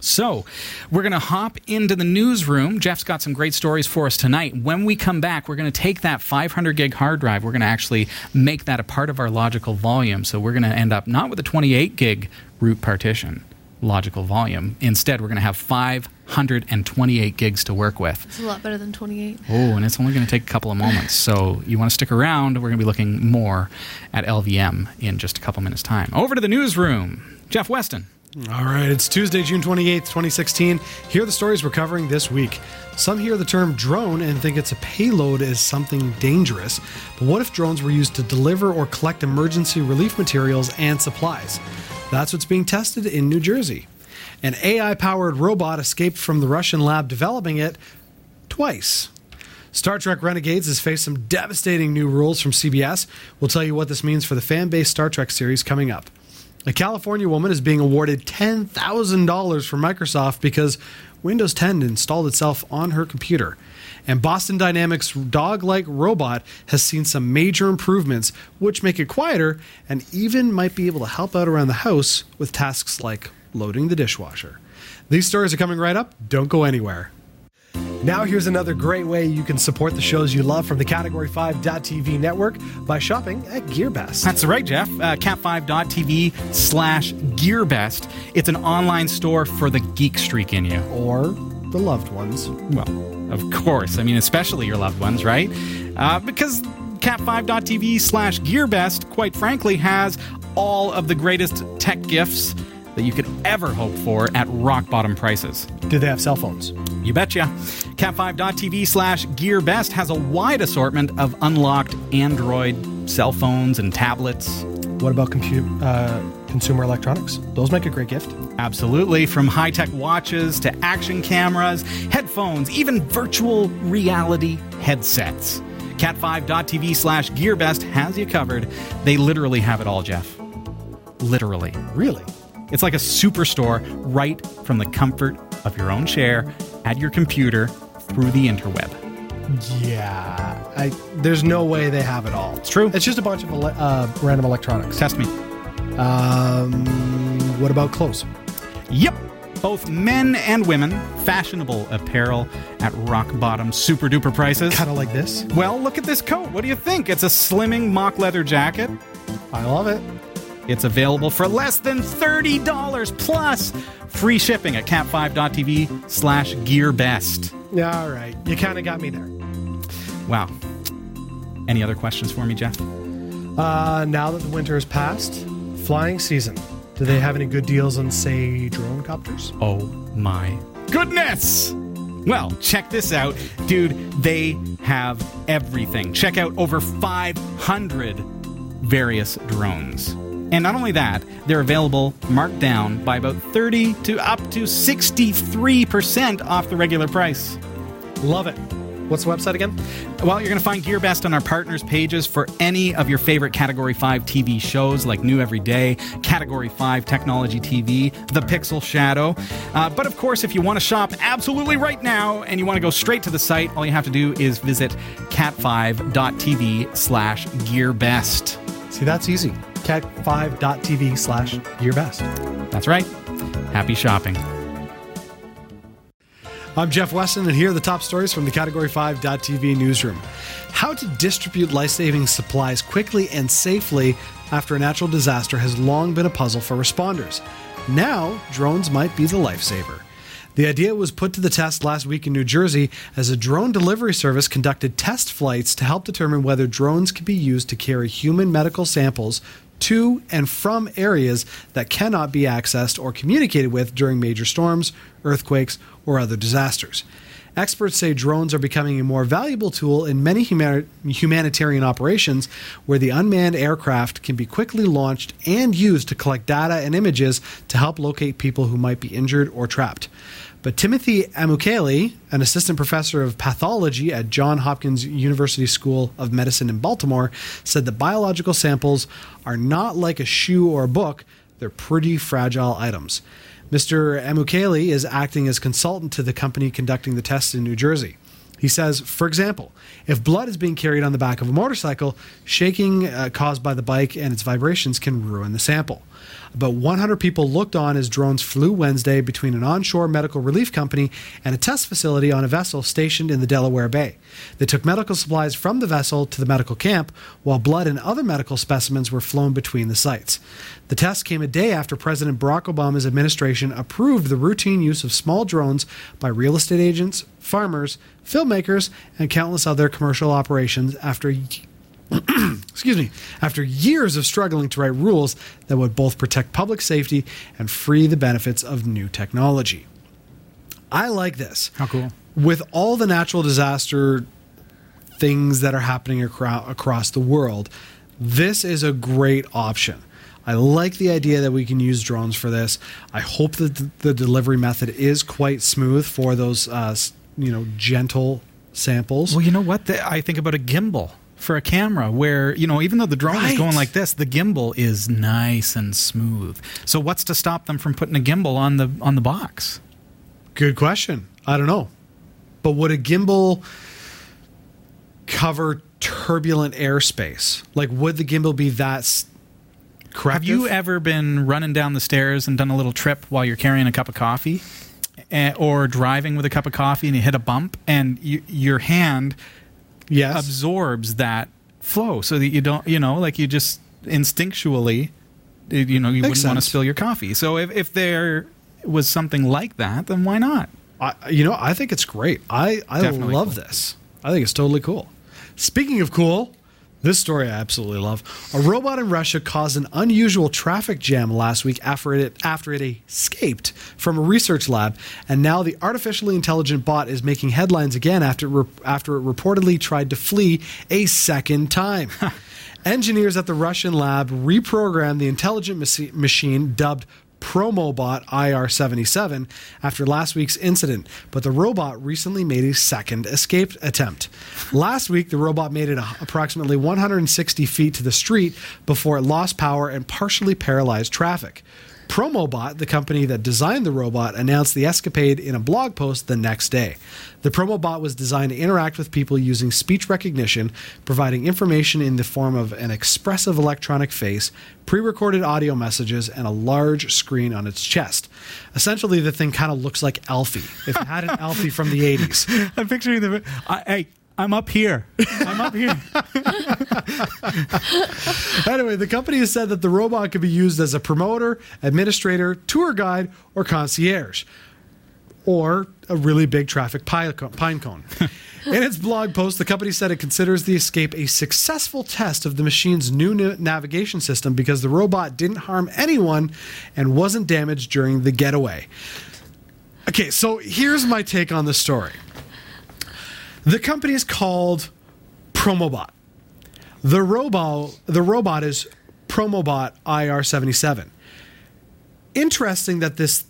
So, we're going to hop into the newsroom. Jeff's got some great stories for us tonight. When we come back, we're going to take that 500 gig hard drive, we're going to actually make that a part of our logical volume. So, we're going to end up not with a 28 gig root partition logical volume. Instead, we're going to have 528 gigs to work with. It's a lot better than 28. Oh, and it's only going to take a couple of moments. So you want to stick around. We're going to be looking more at LVM in just a couple minutes' time. Over to the newsroom. Jeff Weston. All right, it's Tuesday, June 28th, 2016. Here are the stories we're covering this week. Some hear the term drone and think it's a payload as something dangerous. But what if drones were used to deliver or collect emergency relief materials and supplies? That's what's being tested in New Jersey. An AI powered robot escaped from the Russian lab developing it twice. Star Trek Renegades has faced some devastating new rules from CBS. We'll tell you what this means for the fan based Star Trek series coming up. A California woman is being awarded $10,000 from Microsoft because Windows 10 installed itself on her computer. And Boston Dynamics' dog like robot has seen some major improvements, which make it quieter and even might be able to help out around the house with tasks like loading the dishwasher. These stories are coming right up. Don't go anywhere. Now, here's another great way you can support the shows you love from the Category 5.tv network by shopping at GearBest. That's right, Jeff. Uh, cat5.tv slash GearBest. It's an online store for the geek streak in you. or the loved ones. Well, of course. I mean, especially your loved ones, right? Uh, because cat5.tv slash GearBest, quite frankly, has all of the greatest tech gifts that you could ever hope for at rock bottom prices. Do they have cell phones? You betcha. Cat5.tv slash GearBest has a wide assortment of unlocked Android cell phones and tablets. What about compu- uh, consumer electronics? Those make a great gift. Absolutely. From high tech watches to action cameras, headphones, even virtual reality headsets. Cat5.tv slash GearBest has you covered. They literally have it all, Jeff. literally. Really? It's like a superstore right from the comfort of your own chair at your computer through the interweb. Yeah. I, there's no way they have it all. It's true. It's just a bunch of ele- uh, random electronics. Test me. Um, what about clothes? Yep. Both men and women, fashionable apparel at rock bottom super duper prices. Kind of like this. Well, look at this coat. What do you think? It's a slimming mock leather jacket. I love it. It's available for less than $30 plus free shipping at cat5.tv slash gearbest. Yeah, all right. You kind of got me there. Wow. Any other questions for me, Jeff? Uh, now that the winter has passed, flying season. Do they have any good deals on, say, drone copters? Oh my goodness! Well, check this out. Dude, they have everything. Check out over 500 various drones. And not only that, they're available marked down by about 30 to up to 63% off the regular price. Love it. What's the website again? Well, you're going to find GearBest on our partners pages for any of your favorite Category 5 TV shows like New Every Day, Category 5 Technology TV, The Pixel Shadow. Uh, but of course, if you want to shop absolutely right now and you want to go straight to the site, all you have to do is visit cat5.tv slash GearBest. See, that's easy. cat5.tv slash gearbest. That's right. Happy shopping. I'm Jeff Weston, and here are the top stories from the Category 5.tv newsroom. How to distribute life saving supplies quickly and safely after a natural disaster has long been a puzzle for responders. Now, drones might be the lifesaver. The idea was put to the test last week in New Jersey as a drone delivery service conducted test flights to help determine whether drones could be used to carry human medical samples to and from areas that cannot be accessed or communicated with during major storms, earthquakes, or other disasters. Experts say drones are becoming a more valuable tool in many humani- humanitarian operations where the unmanned aircraft can be quickly launched and used to collect data and images to help locate people who might be injured or trapped. But Timothy Amukele, an assistant professor of pathology at Johns Hopkins University School of Medicine in Baltimore, said that biological samples are not like a shoe or a book, they're pretty fragile items. Mr. Amukele is acting as consultant to the company conducting the tests in New Jersey. He says, for example, if blood is being carried on the back of a motorcycle, shaking uh, caused by the bike and its vibrations can ruin the sample. About 100 people looked on as drones flew Wednesday between an onshore medical relief company and a test facility on a vessel stationed in the Delaware Bay. They took medical supplies from the vessel to the medical camp, while blood and other medical specimens were flown between the sites. The test came a day after President Barack Obama's administration approved the routine use of small drones by real estate agents, farmers, filmmakers, and countless other commercial operations after excuse me, after years of struggling to write rules that would both protect public safety and free the benefits of new technology. I like this. How cool. With all the natural disaster things that are happening acro- across the world, this is a great option. I like the idea that we can use drones for this. I hope that the delivery method is quite smooth for those, uh, you know, gentle samples. Well, you know what? I think about a gimbal for a camera where, you know, even though the drone is going like this, the gimbal is nice and smooth. So what's to stop them from putting a gimbal on the on the box? Good question. I don't know. But would a gimbal cover turbulent airspace? Like, would the gimbal be that s- corrective? Have you ever been running down the stairs and done a little trip while you're carrying a cup of coffee? Eh, or driving with a cup of coffee and you hit a bump and you, your hand Yes. absorbs that flow so that you don't, you know, like you just instinctually, you know, you Makes wouldn't want to sense. spill your coffee. So if, if there was something like that, then why not? I, you know, I think it's great. I, I Definitely love cool. this. I think it's totally cool. Speaking of cool, this story I absolutely love. A robot in Russia caused an unusual traffic jam last week after it after it escaped from a research lab, and now the artificially intelligent bot is making headlines again after after it reportedly tried to flee a second time. Engineers at the Russian lab reprogrammed the intelligent machine dubbed Promobot IR77 after last week's incident, but the robot recently made a second escape attempt. Last week, the robot made it approximately 160 feet to the street before it lost power and partially paralyzed traffic. Promobot, the company that designed the robot, announced the escapade in a blog post the next day. The Promobot was designed to interact with people using speech recognition, providing information in the form of an expressive electronic face, pre recorded audio messages, and a large screen on its chest. Essentially, the thing kind of looks like Alfie. If it had an Alfie from the 80s. I'm picturing the. I, hey, I'm up here. I'm up here. Anyway, the company has said that the robot could be used as a promoter, administrator, tour guide, or concierge, or a really big traffic pine cone. In its blog post, the company said it considers the escape a successful test of the machine's new navigation system because the robot didn't harm anyone and wasn't damaged during the getaway. Okay, so here's my take on the story. The company is called Promobot. The robot, the robot is Promobot IR77. Interesting that this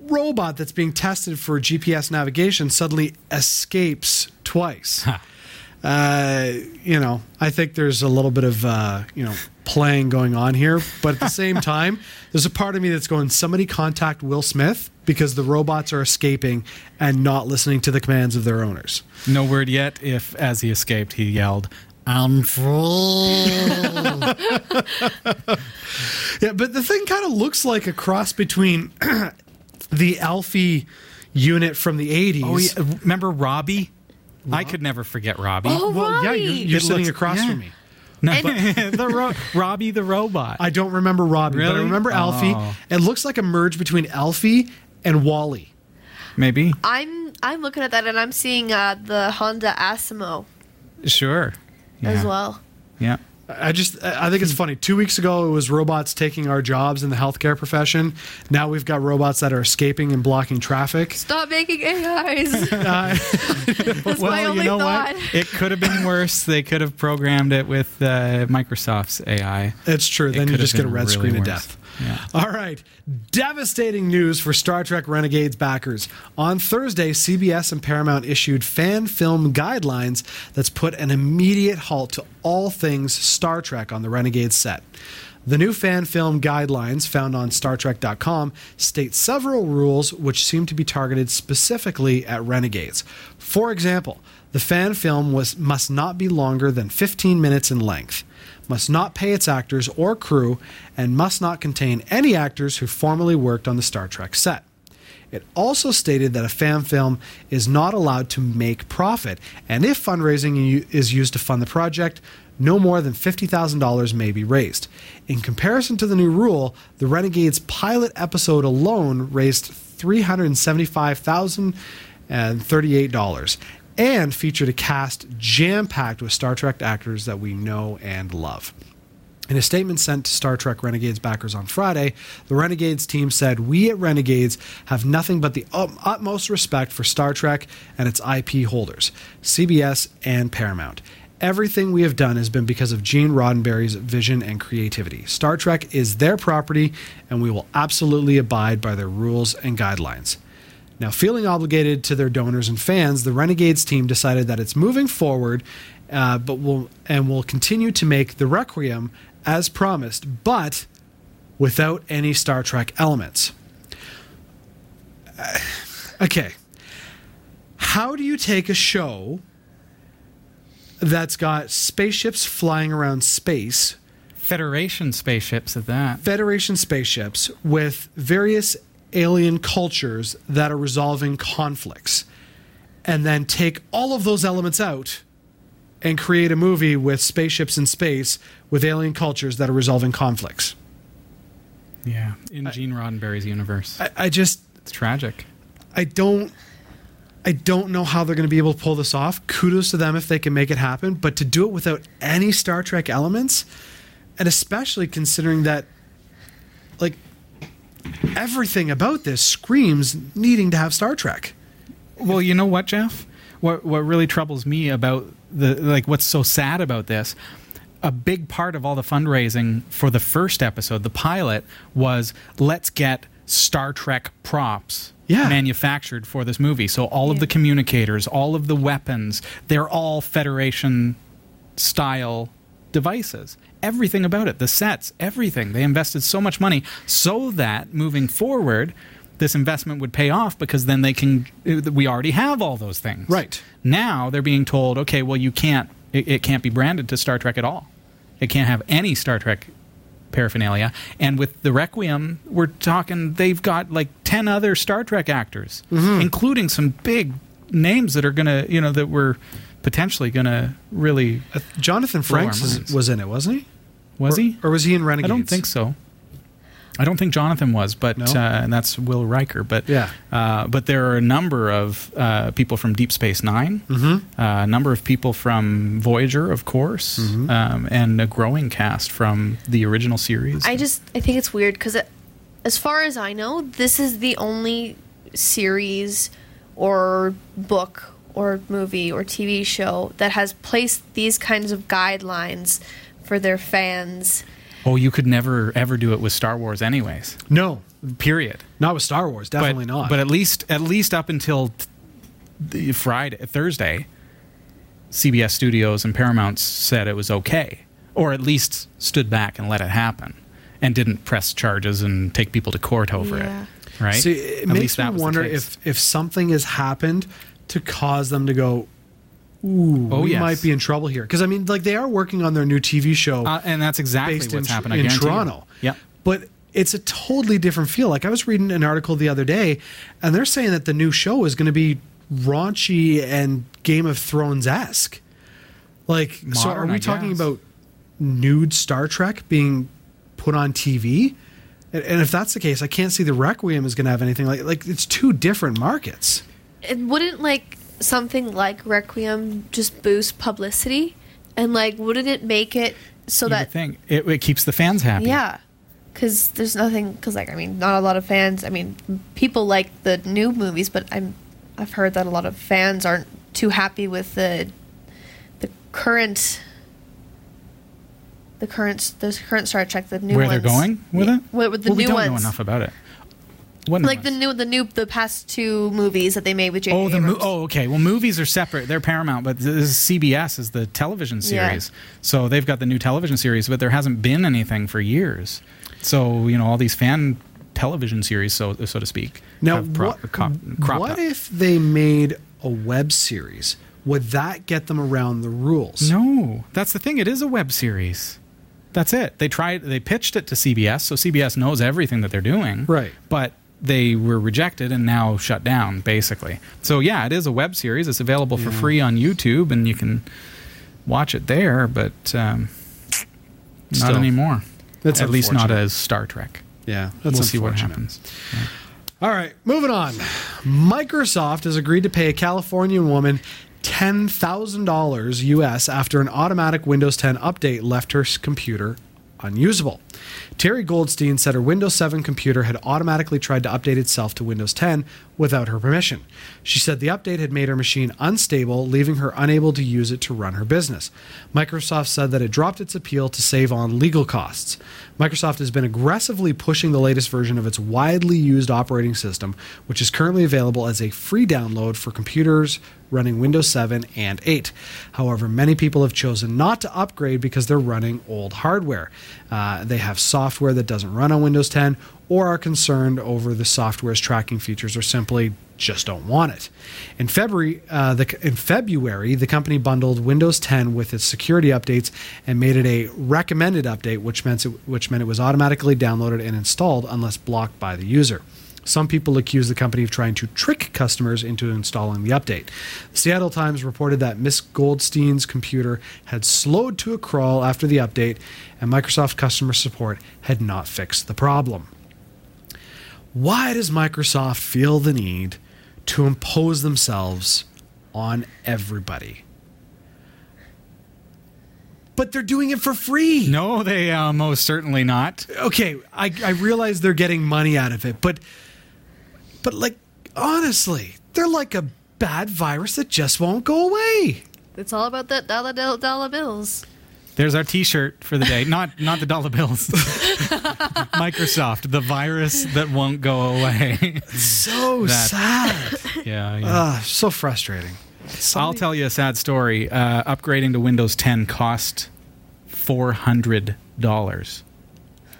robot that's being tested for GPS navigation suddenly escapes twice. Uh, you know, I think there's a little bit of uh, you know playing going on here, but at the same time, there's a part of me that's going, somebody contact Will Smith because the robots are escaping and not listening to the commands of their owners. No word yet if, as he escaped, he yelled, I'm free. Yeah, but the thing kind of looks like a cross between the Alfie unit from the 80s. oh, yeah. Remember Robbie? I could never forget Robbie. Oh, Well, yeah, you're, you're sitting looks- across yeah. from me. No, the ro- Robbie the robot. I don't remember Robbie, but I Really? remember Alfie. Oh. It looks like a merge between Alfie and WALL-E. Maybe. I'm I'm looking at that and I'm seeing uh, the Honda Asimo Sure. as well. Yeah. I just, I think it's funny. Two weeks ago, it was robots taking our jobs in the healthcare profession. Now we've got robots that are escaping and blocking traffic. Stop making AIs. That's well, my only you know thought. what? It could have been worse. They could have programmed it with uh, Microsoft's AI. It's true. It then you just get a red really screen of death. Yeah. All right. Devastating news for Star Trek Renegades backers. On Thursday, CBS and Paramount issued fan film guidelines that's put an immediate halt to all things Star Trek on the Renegades set. The new fan film guidelines found on StarTrek.com state several rules which seem to be targeted specifically at renegades. For example, the fan film was must not be longer than 15 minutes in length must not pay its actors or crew, and must not contain any actors who formerly worked on the Star Trek set. It also stated that a fan film is not allowed to make profit, and if fundraising is used to fund the project, no more than $50,000 may be raised. In comparison to the new rule, the Renegades pilot episode alone raised $375,038 and featured a cast jam packed with Star Trek actors that we know and love. In a statement sent to Star Trek Renegades backers on Friday, the Renegades team said, We at Renegades have nothing but the utmost respect for Star Trek and its IP holders, CBS and Paramount. Everything we have done has been because of Gene Roddenberry's vision and creativity. Star Trek is their property, and we will absolutely abide by their rules and guidelines. Now, feeling obligated to their donors and fans, the Renegades team decided that it's moving forward, uh, but will and will continue to make the Requiem as promised, but without any Star Trek elements. Uh, okay, how do you take a show that's got spaceships flying around space? Federation spaceships at that. Federation spaceships with various alien cultures that are resolving conflicts, and then take all of those elements out and create a movie with spaceships in space with alien cultures that are resolving conflicts. Yeah. In Gene Roddenberry's universe. I, I just, It's tragic. I don't. I don't know how they're going to be able to pull this off. Kudos to them if they can make it happen, but to do it without any Star Trek elements, and especially considering that, like, everything about this screams needing to have Star Trek. Well, you know what, Jeff? What what really troubles me about the like what's so sad about this? a big part of all the fundraising for the first episode, the pilot, was let's get Star Trek props Yeah. manufactured for this movie. So all of the communicators, all of the weapons, they're all Federation style devices. Everything about it, the sets, everything. They invested so much money so that moving forward, this investment would pay off because then they can. We already have all those things. Right. Now they're being told, okay, well, you can't. It, it can't be branded to Star Trek at all. It can't have any Star Trek paraphernalia. And with the Requiem, we're talking. They've got like ten other Star Trek actors, including some big names that are gonna, you know, that were potentially gonna really. Uh, Jonathan Frakes is, was in it, wasn't he? Was or, he? Or was he in Renegades? I don't think so. I don't think Jonathan was, but No? uh, and that's Will Riker. But Yeah. uh, but there are a number of uh, people from Deep Space 9 Mm-hmm. uh, a number of people from Voyager, of course, Mm-hmm. um, and a growing cast from the original series. I just I think it's weird because as far as I know, this is the only series or book or movie or TV show that has placed these kinds of guidelines for their fans. oh, you could never ever do it with Star Wars, anyways. No, Period. not with Star Wars. Definitely but, not. But at least at least up until t- the Friday, Thursday, CBS Studios and Paramount said it was okay, or at least stood back and let it happen, and didn't press charges and take people to court over Yeah. it. Right? See, it At makes least me was wonder if if something has happened to cause them to go. Ooh, Oh, we yes. might be in trouble here. Because I mean, like they are working on their new TV show Uh, and that's exactly based what's in, happened in. Toronto. Yeah, But it's a totally different feel. Like I was reading an article the other day, and they're saying that the new show is going to be raunchy and Game of Thrones esque. Like, so are we I talking guess. about nude Star Trek being put on TV? And- And if that's the case, I can't see the Requiem is going to have anything like like it's two different markets. It wouldn't like something like Requiem just boost publicity, and like wouldn't it make it so You that think it, it keeps the fans happy. Yeah, because there's nothing. Because like I mean, not a lot of fans. I mean, people like the new movies, but I'm I've heard that a lot of fans aren't too happy with the the current the current the current Star Trek, the new ones. Where ones. they're going with it? With the well, new we don't ones. know enough about it. What like the ones? new the new the past two movies that they made with J.J. Oh, the mo- oh, okay. Well, movies are separate. They're Paramount, but this is CBS is the television Yeah. series. So they've got the new television series, but there hasn't been anything for years. So you know, all these fan television series, so so to speak, Now, have pro- what, cop- cropped what up. if they made a web series? Would that get them around the rules? No, that's the thing. It is a web series. That's it. They tried. They pitched it to CBS, so CBS knows everything that they're doing. Right. But they were rejected and now shut down, basically. So yeah, it is a web series. It's available for free on YouTube, and you can watch it there. But um, not Still, anymore. that's At least not as Star Trek. Yeah, that's we'll see what happens. All right, moving on. Microsoft has agreed to pay a Californian woman $10,000 US after an automatic Windows 10 update left her computer unusable. Teri Goldstein said her Windows 7 computer had automatically tried to update itself to Windows 10 without her permission. She said the update had made her machine unstable, leaving her unable to use it to run her business. Microsoft said that it dropped its appeal to save on legal costs. Microsoft has been aggressively pushing the latest version of its widely used operating system, which is currently available as a free download for computers running Windows 7 and 8. However, many people have chosen not to upgrade because they're running old hardware. Uh, they have software that doesn't run on Windows 10 or are concerned over the software's tracking features or simply just don't want it. In February, uh, the, in February, the company bundled Windows 10 with its security updates and made it a recommended update, which meant it, which meant it was automatically downloaded and installed unless blocked by the user. Some people accuse the company of trying to trick customers into installing the update. The Seattle Times reported that Miss Goldstein's computer had slowed to a crawl after the update, and Microsoft customer support had not fixed the problem. Why does Microsoft feel the need to impose themselves on everybody? But they're doing it for free. No, they uh, most certainly not. okay, I, I realize they're getting money out of it, but but like honestly, they're like a bad virus that just won't go away. It's all about that dollar dollar, dollar bills. There's our T-shirt for the day. Not not the dollar bills. Microsoft, the virus that won't go away. So That- sad. yeah, yeah. Ah, so frustrating. I'll tell you a sad story. Uh, upgrading to Windows 10 cost four hundred dollars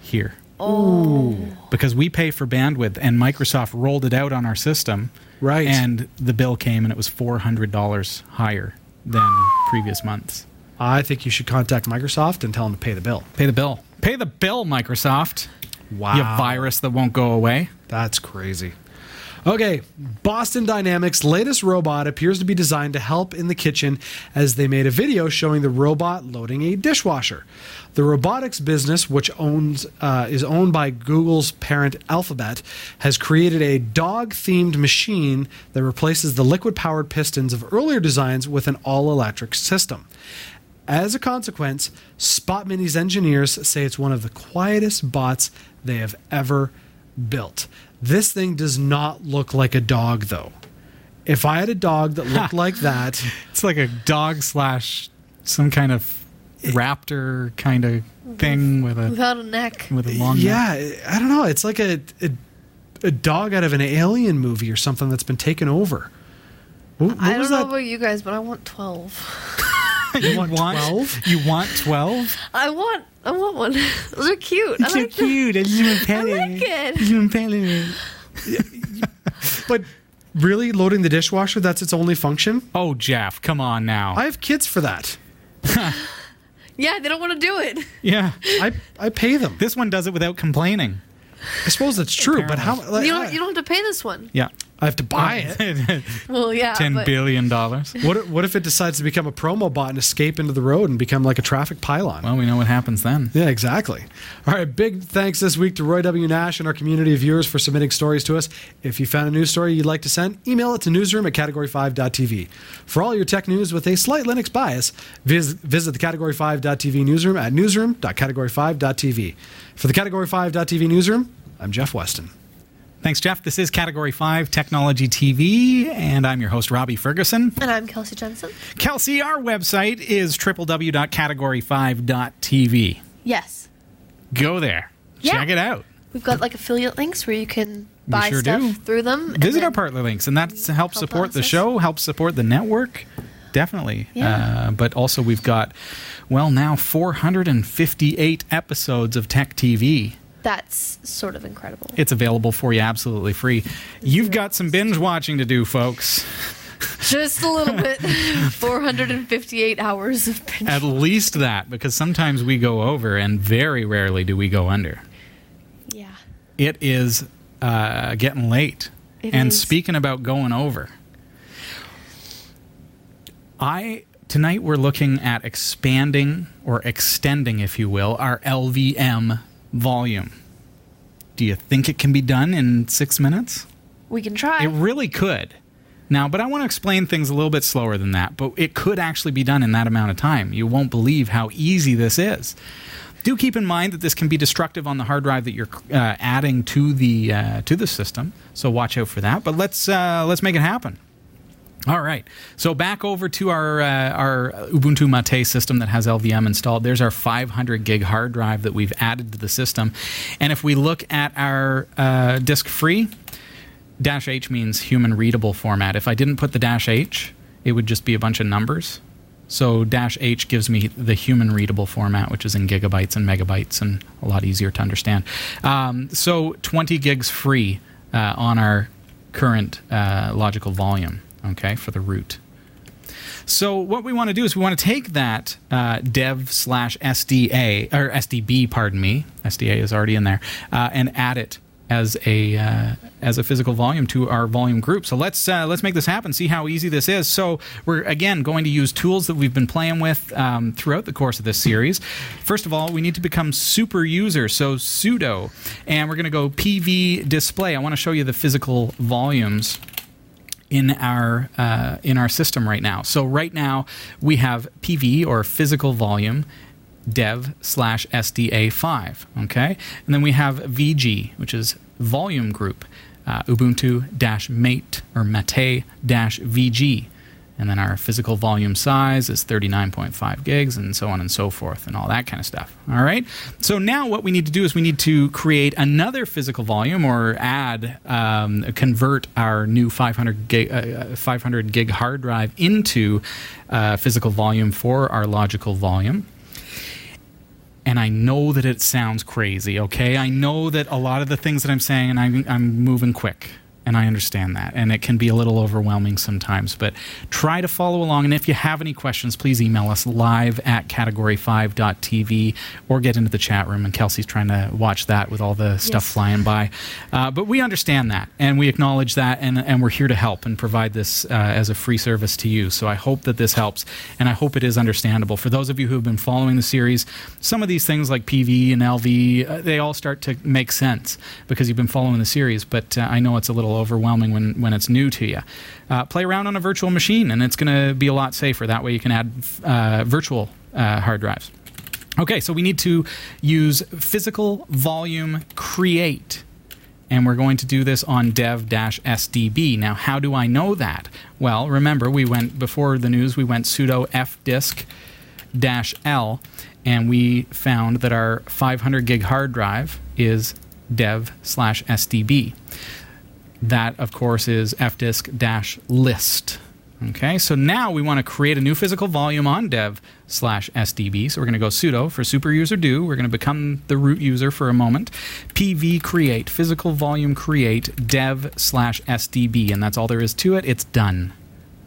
here. Oh. Because we pay for bandwidth and Microsoft rolled it out on our system. Right. And the bill came and it was $400 higher than previous months. I think you should contact Microsoft and tell them to pay the bill. Pay the bill. Pay the bill, Microsoft. Wow. You virus that won't go away. That's crazy. Okay, Boston Dynamics' latest robot appears to be designed to help in the kitchen as they made a video showing the robot loading a dishwasher. The robotics business, which owns uh, is owned by Google's parent Alphabet, has created a dog-themed machine that replaces the liquid-powered pistons of earlier designs with an all-electric system. As a consequence, Spot Mini's engineers say it's one of the quietest bots they have ever built. This thing does not look like a dog, though. If I had a dog that looked like that, It's like a dog slash some kind of raptor kind of thing with a Without a neck. with a long neck. yeah, I don't know. It's like a, a a dog out of an alien movie or something that's been taken over. What, what I don't was know that? about you guys, but I want 12. you want 12? You want 12? I want I want one. Those are cute. I like them. cute. I just want I like it. but really, loading the dishwasher, that's its only function? Oh, Jeff, come on now. I have kids for that. Yeah, they don't want to do it. yeah. I, I pay them. This one does it without complaining. I suppose that's true, but how? Like, You don't you don't have to pay this one. Yeah. I have to buy it. Well, yeah. Ten but billion dollars. What if, what if it decides to become a promo bot and escape into the road and become like a traffic pylon? Well, we know what happens then. yeah, exactly. All right, big thanks this week to Roy W. Nash and our community of viewers for submitting stories to us. If you found a news story you'd like to send, email it to newsroom at category5.tv. For all your tech news with a slight Linux bias, vis- visit the category5.tv newsroom at newsroom.category5.tv. For the Category 5.tv newsroom, I'm Jeff Weston. Thanks, Jeff. This is Category 5 Technology TV, and I'm your host, Robbie Ferguson. And I'm Kelsey Jensen. Kelsey, our website is www.category5.tv. Yes. Go there. Yeah. Check it out. We've got like affiliate links where you can buy sure stuff do. through them. Visit our partner links, and that helps Help support the show, helps support the network. Definitely. Yeah. Uh, but also, we've got, well, now 458 episodes of Tech TV. That's sort of incredible. It's available for you absolutely free. You've got some binge watching to do, folks. Just a little bit. 458 hours of binge. At least that, because sometimes we go over, and very rarely do we go under. Yeah. It is uh, getting late. It and is. speaking about going over, I tonight we're looking at expanding or extending, if you will, our LVM volume. Do you think it can be done in six minutes? We can try. It really could. Now, but I want to explain things a little bit slower than that, but it could actually be done in that amount of time. You won't believe how easy this is. Do keep in mind that this can be destructive on the hard drive that you're uh, adding to the uh, to the system, so watch out for that. But let's uh, let's make it happen. All right. So back over to our uh, our Ubuntu Mate system that has LVM installed. There's our 500 gig hard drive that we've added to the system, and if we look at our uh, disk free, dash H means human readable format. If I didn't put the dash H, it would just be a bunch of numbers. So dash H gives me the human readable format, which is in gigabytes and megabytes and a lot easier to understand. Um, so 20 gigs free uh, on our current uh, logical volume, okay, for the root. So what we want to do is we want to take that uh, dev slash SDA or SDB, pardon me, SDA is already in there, uh, and add it as a uh, as a physical volume to our volume group. So let's uh, let's make this happen. See how easy this is. So we're again going to use tools that we've been playing with um, throughout the course of this series. First of all, we need to become super user. So sudo, and we're going to go pv display. I want to show you the physical volumes in our uh, in our system right now. So right now we have PV or physical volume dev slash SDA5. Okay, and then we have VG, which is volume group uh, Ubuntu dash mate or mate dash VG. And then our physical volume size is 39.5 gigs, and so on and so forth, and all that kind of stuff. All right. So now what we need to do is we need to create another physical volume or add, um, convert our new 500 gig, uh, 500 gig hard drive into uh, physical volume for our logical volume and I know that it sounds crazy, okay? I know that a lot of the things that I'm saying, and I'm, I'm moving quick, and I understand that. And it can be a little overwhelming sometimes, but try to follow along. And if you have any questions, please email us live at category5.tv or get into the chat room. And Kelsey's trying to watch that with all the stuff Yes. flying by. Uh, but we understand that, and we acknowledge that, and, and we're here to help and provide this uh, as a free service to you. So I hope that this helps, and I hope it is understandable. For those of you who have been following the series, some of these things like PV and LV, uh, they all start to make sense because you've been following the series, but uh, I know it's a little overwhelming when, when it's new to you. Uh, play around on a virtual machine, and it's going to be a lot safer. That way you can add uh, virtual uh, hard drives. Okay, so we need to use physical volume create. And we're going to do this on dev-sdb. Now, how do I know that? Well, remember, we went before the news, we went sudo fdisk L, and we found that our 500 gig hard drive is dev slash sdb. That, of course, is fdisk dash list. Okay, so now we want to create a new physical volume on dev slash SDB. So we're going to go sudo for super user do. We're going to become the root user for a moment. PV create, physical volume create, dev slash SDB. And that's all there is to it. It's done.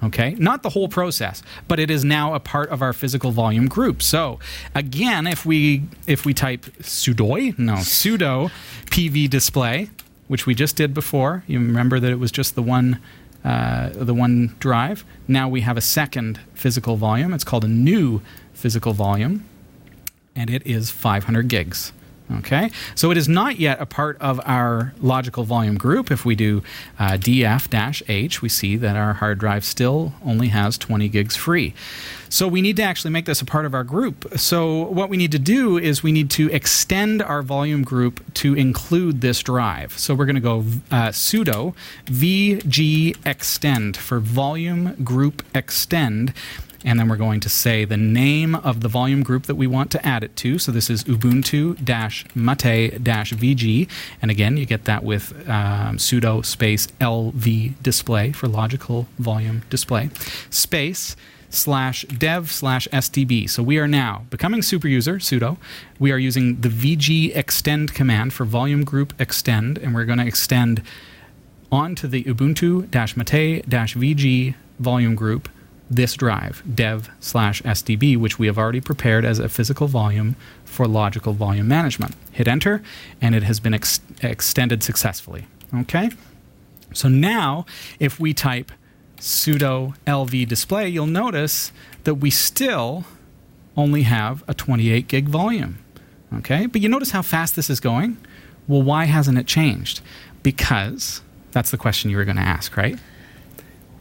Okay, not the whole process, but it is now a part of our physical volume group. So again, if we if we type sudo, no sudo pv display, which we just did before, you remember that it was just the one uh, the one drive. Now we have a second physical volume. It's called a new physical volume, and it is 500 gigs. Okay, so it is not yet a part of our logical volume group. If we do uh, df h, we see that our hard drive still only has 20 gigs free. So we need to actually make this a part of our group. So what we need to do is we need to extend our volume group to include this drive. So we're going to go uh, sudo vg extend for volume group extend and then we're going to say the name of the volume group that we want to add it to. So this is Ubuntu Mate VG. And again, you get that with um, sudo space LV display for logical volume display, space slash dev slash SDB. So we are now becoming super user, sudo. We are using the VG extend command for volume group extend, and we're going to extend onto the Ubuntu Mate VG volume group this drive, dev slash SDB, which we have already prepared as a physical volume for logical volume management. Hit enter, and it has been ex- extended successfully. Okay? So now, if we type sudo lv display, you'll notice that we still only have a 28 gig volume. Okay? But you notice how fast this is going? Well, why hasn't it changed? Because that's the question you were going to ask, right?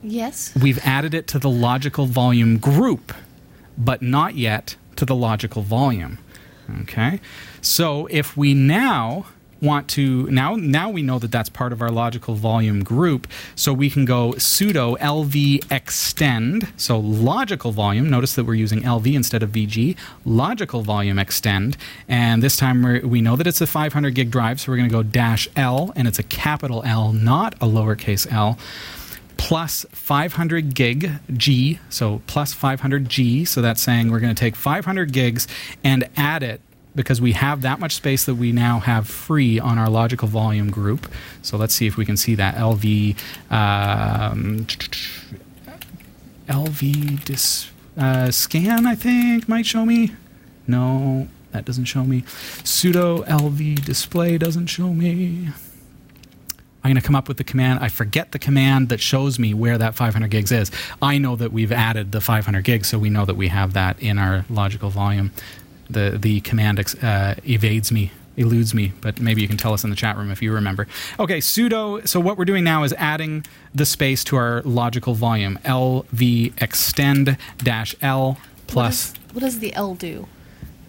Yes. we've added it to the logical volume group, but not yet to the logical volume. Okay? So if we now want to now now we know that that's part of our logical volume group so we can go sudo lv extend so logical volume notice that we're using lv instead of vg logical volume extend and this time we know that it's a 500 gig drive so we're going to go dash l and it's a capital l not a lowercase l plus 500 gig G, so plus 500 G. So that's saying we're going to take 500 gigs and add it because we have that much space that we now have free on our logical volume group. So let's see if we can see that LV. Um, LV dis, uh, scan, I think, might show me. No, that doesn't show me. sudo LV display doesn't show me. I'm going to come up with the command. I forget the command that shows me where that 500 gigs is. I know that we've added the 500 gigs, so we know that we have that in our logical volume. The the command ex- uh, evades me, eludes me, but maybe you can tell us in the chat room if you remember. Okay, sudo. So what we're doing now is adding the space to our logical volume. LV extend dash L plus. What does, what does the L do?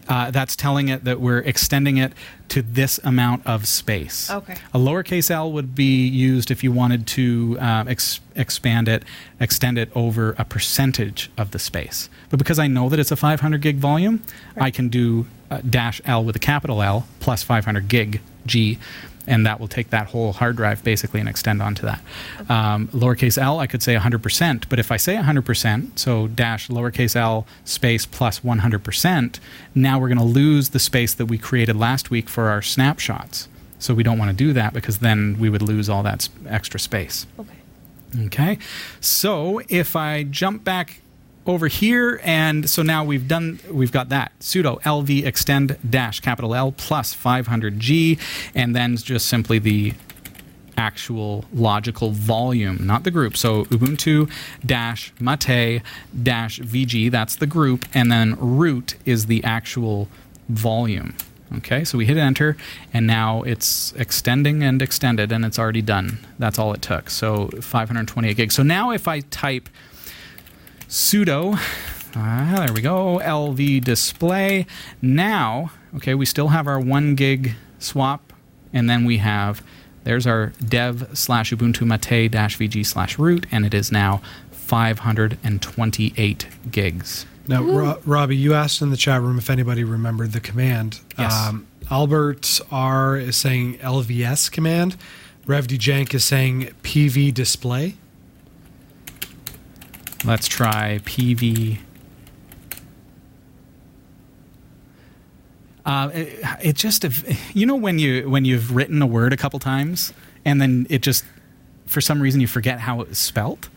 Uh, that's telling it that we're extending it to this amount of space. Okay. A lowercase l would be used if you wanted to um, ex- expand it, extend it over a percentage of the space. But because I know that it's a 500 gig volume, I can do uh, dash L with a capital L plus 500 gig G, and that will take that whole hard drive basically and extend onto that. Um, lowercase l, I could say 100%, but if I say 100%, so dash lowercase l space plus 100%, now we're going to lose the space that we created last week for our snapshots. So we don't want to do that because then we would lose all that extra space. Okay. Okay. So if I jump back over here, and so now we've done, we've got that sudo lv extend dash capital L plus 500G, and then just simply the actual logical volume, not the group. So Ubuntu dash mate dash VG, that's the group, and then root is the actual volume. Okay, so we hit enter, and now it's extending and extended, and it's already done. That's all it took. So 528 gigs. So now if I type sudo, ah, there we go, lv display. Now, okay, we still have our one gig swap, and then we have there's our dev slash ubuntu mate dash vg slash root, and it is now 528 gigs. Now, Ro- Robbie, you asked in the chat room if anybody remembered the command. Um, Yes. Albert R is saying LVS command. Rev Jank is saying PV display. Let's try PV. Uh, it, it just you know when you when you've written a word a couple times and then it just for some reason you forget how it was spelt.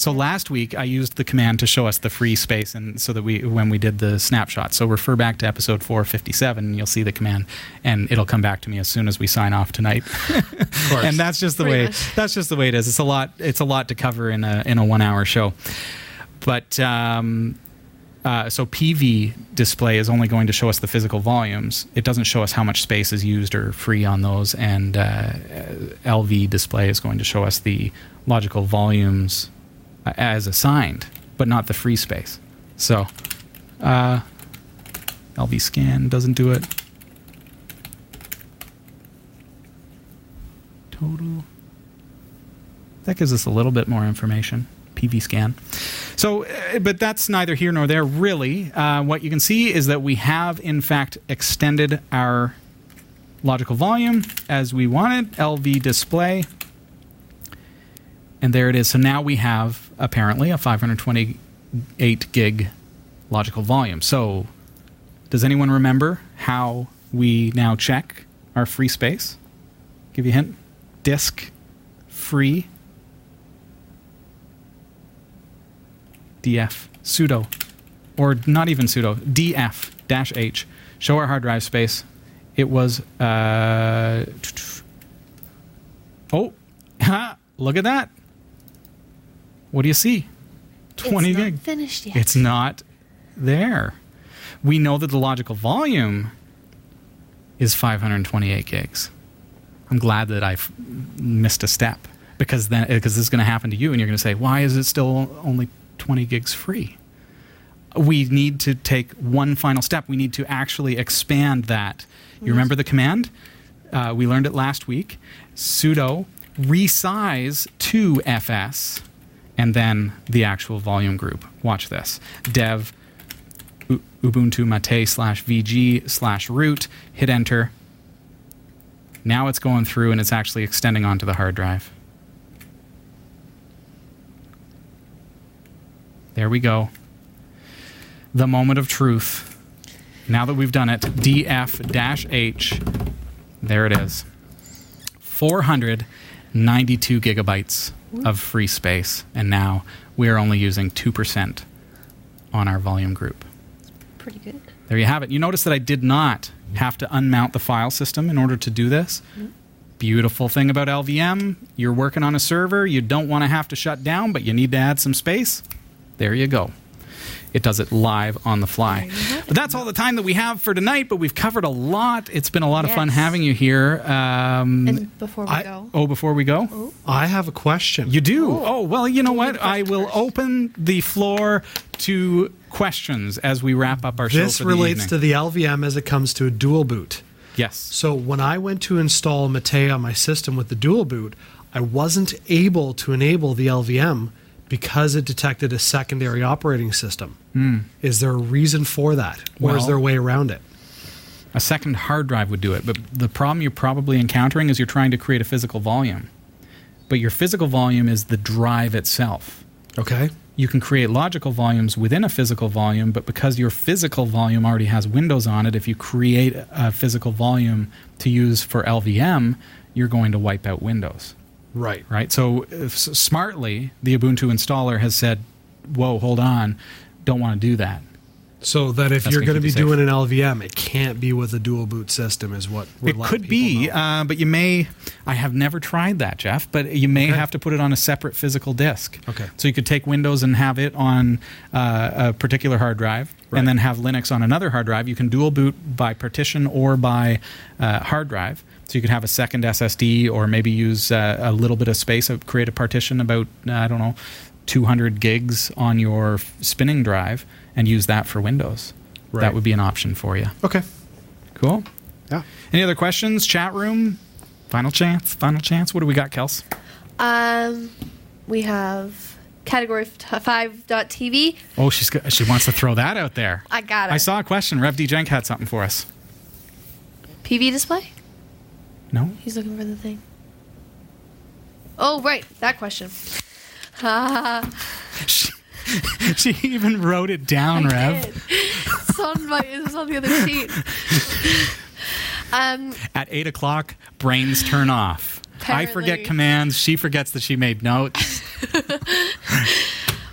So last week I used the command to show us the free space and so that we when we did the snapshot. So refer back to episode 457 and you'll see the command and it'll come back to me as soon as we sign off tonight. of and that's just the Pretty way much. that's just the way it is. It's a lot it's a lot to cover in a in a 1 hour show. But um, uh, so PV display is only going to show us the physical volumes. It doesn't show us how much space is used or free on those. And uh, LV display is going to show us the logical volumes as assigned, but not the free space. So uh, LV scan doesn't do it. Total. That gives us a little bit more information. PV scan. So, uh, but that's neither here nor there, really. Uh, what you can see is that we have, in fact, extended our logical volume as we wanted, LV display. And there it is. So now we have, apparently, a 528 gig logical volume. So, does anyone remember how we now check our free space? Give you a hint. Disk free df sudo or not even sudo df dash h show our hard drive space it was uh oh ha, look at that what do you see? 20 it's gig. finished yet. it's not there. We know that the logical volume is 528 gigs. I'm glad that i missed a step because then because this is going to happen to you and you're going to say why is it still only 20 gigs free? We need to take one final step. We need to actually expand that. You remember the command? Uh, we learned it last week. Sudo resize to fs and then the actual volume group watch this dev ubuntu mate slash vg slash root hit enter now it's going through and it's actually extending onto the hard drive There we go. The moment of truth. Now that we've done it, df h. There it is. 492 gigabytes of free space. And now we are only using 2% on our volume group. Pretty good. There you have it. You notice that I did not have to unmount the file system in order to do this. Beautiful thing about LVM, you're working on a server, you don't want to have to shut down, but you need to add some space. There you go. It does it live on the fly. There you have it. But that's all the time that we have for tonight. But we've covered a lot. It's been a lot of fun having you here. Um, And before we I- go, oh, before we go, I have a question. you do. Oh, well, you know what? I will first. open the floor to questions as we wrap up our show. this for relates evening. to the LVM as it comes to a dual boot. yes. So when I went to install Mate on my system with the dual boot, I wasn't able to enable the LVM because it detected a secondary operating system. Hmm. Is there a reason for that? Or is Well- there a way around it? A second hard drive would do it, but the problem you're probably encountering is you're trying to create a physical volume. But your physical volume is the drive itself. Okay. You can create logical volumes within a physical volume, but because your physical volume already has Windows on it, if you create a physical volume to use for LVM, you're going to wipe out Windows, Right. right? So if, smartly, the Ubuntu installer has said, "Whoa, hold on, don't want to do that." So that if That's you're going be doing an LVM, it can't be with a dual boot system, is what we're It could be, uh, but you may. I have never tried that, Jeff. But you may Okay. have to put it on a separate physical disk. Okay. So you could take Windows and have it on uh, a particular hard drive, Right. and then have Linux on another hard drive. You can dual boot by partition or by uh, hard drive. So you could have a second SSD, or maybe use uh, a little bit of space, uh, create a partition about uh, I don't know, 200 gigs on your f- spinning drive, and use that for Windows. Right. That would be an option for you. Okay. Cool. Yeah. Any other questions? Chat room? Final chance? Final chance? What do we got, Kels? um, we have category five dot TV. Oh, she's got, she wants to throw that out there. I got it. I saw a question. Rev D Jenk had something for us. PV display. No? He's looking for the thing. Oh, right, that question. She, she even wrote it down, I Rev. did. It's on my. It's on the other sheet. um, At 8 o'clock, brains turn off. I forget commands. She forgets that she made notes.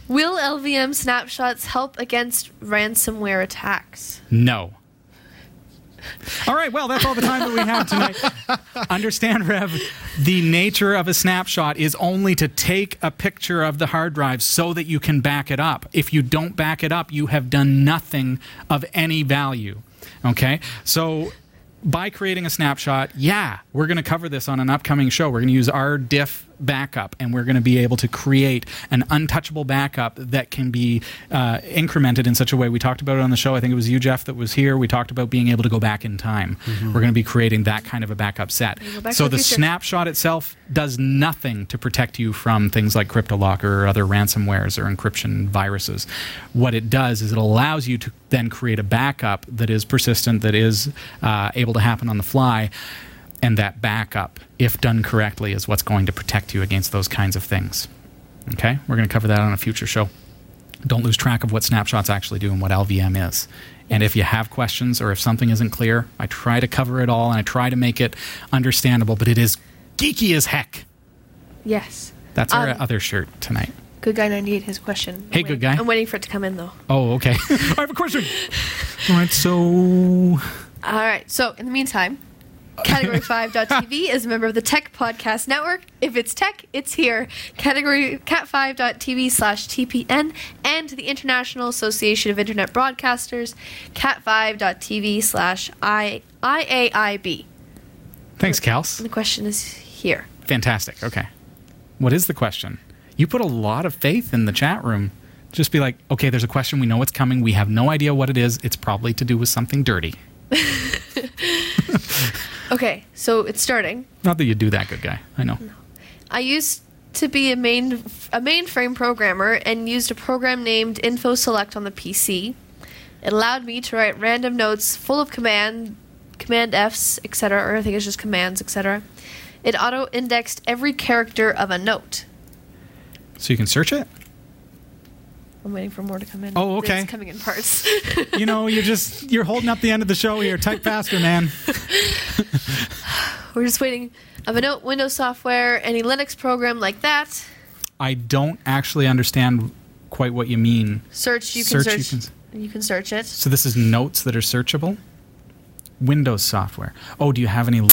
will LVM snapshots help against ransomware attacks? No. All right, well, that's all the time that we have tonight. Understand, Rev, the nature of a snapshot is only to take a picture of the hard drive so that you can back it up. If you don't back it up, you have done nothing of any value. Okay? So by creating a snapshot, yeah, we're going to cover this on an upcoming show. We're going to use rdiff backup and we're going to be able to create an untouchable backup that can be uh, incremented in such a way. We talked about it on the show. I think it was you, Jeff, that was here. We talked about being able to go back in time. We're going to be creating that kind of a backup set. back So the the future. snapshot itself does nothing to protect you from things like CryptoLocker or other ransomwares or encryption viruses. What it does is it allows you to then create a backup that is persistent, that is uh, able to happen on the fly. And that backup, if done correctly, is what's going to protect you against those kinds of things. Okay? We're going to cover that on a future show. Don't lose track of what snapshots actually do and what LVM is. And if you have questions or if something isn't clear, I try to cover it all and I try to make it understandable, but it is geeky as heck. Yes. That's our Um, other shirt tonight. Good guy ninety eight. His question. Hey, good guy. I'm waiting for it to come in though. Oh, okay. I have a question. All right, so All right. So in the meantime, Category5.tv is a member of the Tech Podcast Network. If it's tech, it's here. Category cat5.tv slash TPN and the International Association of Internet Broadcasters, cat5.tv slash IAIB. thanks, Kels. And the question is here. Fantastic. Okay. What is the question? You put a lot of faith in the chat room. Just be like, okay, there's a question. We know it's coming. We have no idea what it is. It's probably to do with something dirty. Okay, so it's starting. Not that you do that, good guy. I know. I used to be a main a mainframe programmer and used a program named InfoSelect on the PC. It allowed me to write random notes full of command command Fs, etc., or I think it's just commands, etc. It auto-indexed every character of a note. So you can search it? I'm waiting for more to come in. Oh, okay. It's coming in parts. You know, you're just you're holding up the end of the show here. Type faster, man. We're just waiting. Of a note, Windows software, any Linux program like that. I don't actually understand quite what you mean. Search. You can Search, you search. You can search it. So this is notes that are searchable. Windows software. Oh, do you have any